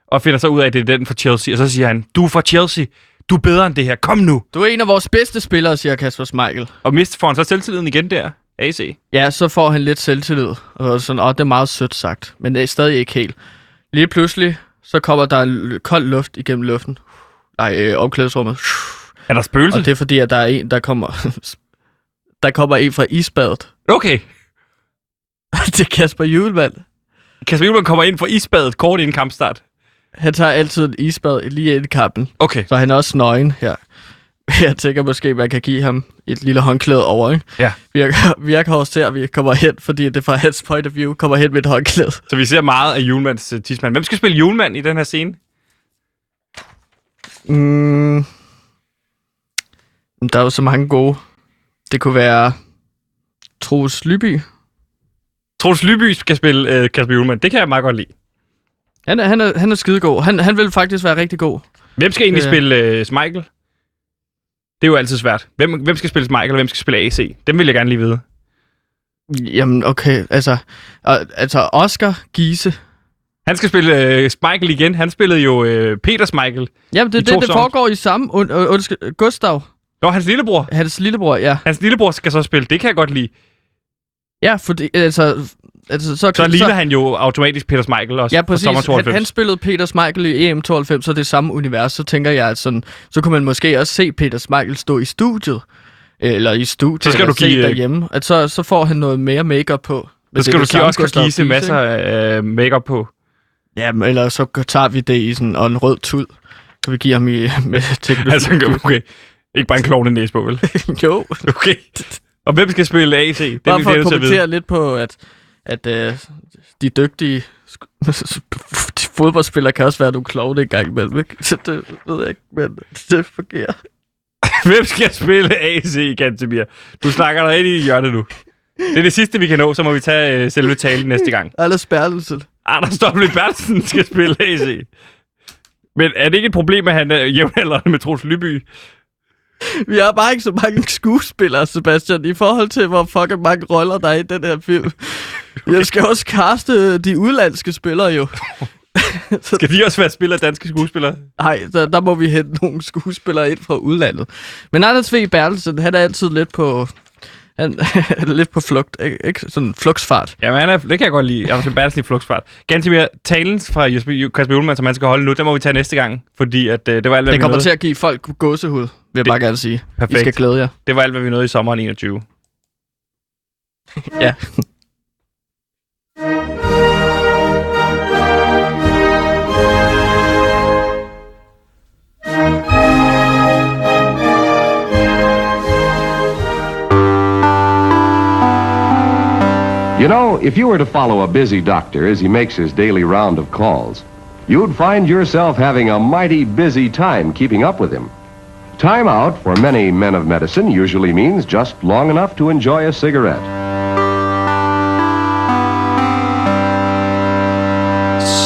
S2: og finder så ud af, at det er den for Chelsea. Og så siger han, du er fra Chelsea. Du er bedre end det her. Kom nu.
S1: Du er en af vores bedste spillere, siger Kasper Schmeichel.
S2: Og mist får han så selvtilliden igen der. AC.
S1: Ja, så får han lidt selvtillid. Og sådan, åh, det er meget sødt sagt. Men det er stadig ikke helt. Lige pludselig, så kommer der kold luft igennem luften. Nej, øh, omklædningsrummet.
S2: Er der spøgelse?
S1: Og det er fordi, at der er en, der kommer... *laughs* der kommer en fra isbadet.
S2: Okay. *laughs*
S1: det er Kasper Juhlmann.
S2: Kasper Juhlmann kommer ind fra isbadet kort inden kampstart.
S1: Han tager altid en isbad lige ind i kampen.
S2: Okay.
S1: Så han er også nøgen her. *laughs* Jeg tænker måske, man kan give ham et lille håndklæde over, ikke?
S2: Ja.
S1: Virker, virker også til, at vi kommer hen, fordi det fra hans point of view kommer hen med et håndklæde.
S2: Så vi ser meget af Juhlmanns uh, tidsmand. Hvem skal spille Juhlmann i den her scene?
S1: Mm. Der er jo så mange gode. Det kunne være Troels Lyby.
S2: Troels Lyby skal spille uh, Kasper Juhlmann. Det kan jeg meget godt lide.
S1: Han er, han er, han er skidegod. Han, han vil faktisk være rigtig god.
S2: Hvem skal egentlig
S1: Øh.
S2: spille uh, Michael? Det er jo altid svært. Hvem, hvem skal spille Michael, og hvem skal spille AC? Dem vil jeg gerne lige vide.
S1: Jamen, okay. Altså, altså Oscar Giese.
S2: Han skal spille uh, Michael igen. Han spillede jo uh, Peters Michael.
S1: Jamen, det
S2: De
S1: er det, det foregår i samme... Und, und, undskyld, Gustav,
S2: Nå, hans lillebror.
S1: hans lillebror, ja.
S2: Hans lillebror skal så spille. Det kan jeg godt lide.
S1: Ja, fordi, altså... altså så,
S2: Så ligner han jo automatisk Peters Michael også
S1: Ja, præcis.
S2: sommer
S1: Han,
S2: 92.
S1: han spillede Peter Schmeichel i EM92, så det samme univers. Så tænker jeg, at sådan, så kunne man måske også se Peter Schmeichel stå i studiet. Eller i studiet,
S2: Så skal
S1: eller
S2: du give, øh,
S1: derhjemme. At så, så får han noget mere makeup på.
S2: Så skal
S1: det
S2: du give
S1: Gustav
S2: Giese masser af uh, makeup på.
S1: Ja, men ellers så tager vi det i sådan og en rød tud. Kan vi give ham i *laughs* med teknologi?
S2: Altså, okay. Ikke bare en klovne næse på, vel? *laughs*
S1: jo.
S2: Okay. Og hvem skal spille AC? Det
S1: Bare for at kommentere lidt på, at, at øh, de dygtige *laughs* fodboldspillere kan også være nogle klovne en gang imellem, ikke? Så det ved jeg ikke, men det fungerer. *laughs*
S2: Hvem skal spille AC i Gantemir? Du snakker dig ind i hjørnet nu. Det er det sidste, vi kan nå, så må vi tage uh, selve talen næste gang.
S1: Anders Bertelsen.
S2: Anders W. Bertelsen skal spille AC. Men er det ikke et problem, at han er jævnaldrende med Troels Lyby?
S1: Vi har bare ikke så mange skuespillere, Sebastian, i forhold til, hvor fucking mange roller der er i den her film. *laughs* Jeg skal også kaste de udlandske spillere jo. *laughs*
S2: Skal de også være spillere danske skuespillere?
S1: Nej, der, der må vi hente nogle skuespillere ind fra udlandet. Men Anders V. Bertelsen, han er altid lidt på... Han *laughs* er lidt på flugt, ikke? Sådan flugtsfart.
S2: Jamen, han er, det kan jeg godt lide. Anders W. Bertelsen i flugsfart. Gantemir, talen fra Jesper, Kasper Juhlmann, som han skal holde nu, den må vi tage næste gang. Fordi at, uh, det var alt, hvad
S1: Det
S2: vi
S1: kommer
S2: nåede.
S1: til at give folk gåsehud, vil jeg bare gerne sige.
S2: Perfekt.
S1: I skal glæde jer.
S2: Det var alt, hvad vi nåede i sommeren 21.
S1: Ja.
S7: You know, if you were to follow a busy doctor as he makes his daily round of calls, you'd find yourself having a mighty busy time keeping up with him. Time out for many men of medicine usually means just long enough to enjoy a cigarette.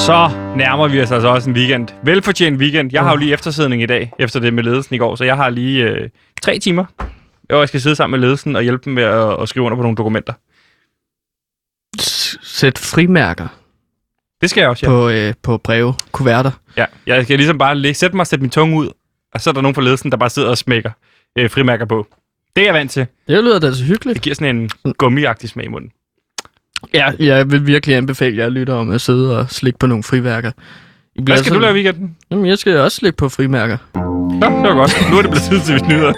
S2: Så nærmer vi os altså også en weekend. Velfortjent weekend. Jeg har jo lige eftersidning i dag, efter det med ledelsen i går, så jeg har lige øh, tre timer, hvor jeg skal sidde sammen med ledelsen og hjælpe dem med at, at skrive under på nogle dokumenter.
S1: S- Sæt frimærker
S2: Det skal jeg også, ja.
S1: på, øh, på breve, kuverter.
S2: ja. Jeg skal ligesom bare læ- sætte mig og sætte min tunge ud, og så er der nogen fra ledelsen, der bare sidder og smækker øh, frimærker på. Det er jeg vant til.
S1: Det lyder da så hyggeligt.
S2: Det giver sådan en gummiagtig smag i munden.
S1: Ja, jeg vil virkelig anbefale jer lytter om at sidde og slikke på nogle frimærker. I
S2: Hvad skal du
S1: sådan-
S2: lave i weekenden?
S1: Jamen, jeg skal også slikke på frimærker.
S2: Nå, det var godt. Nu er det blevet tid til, vi snyder.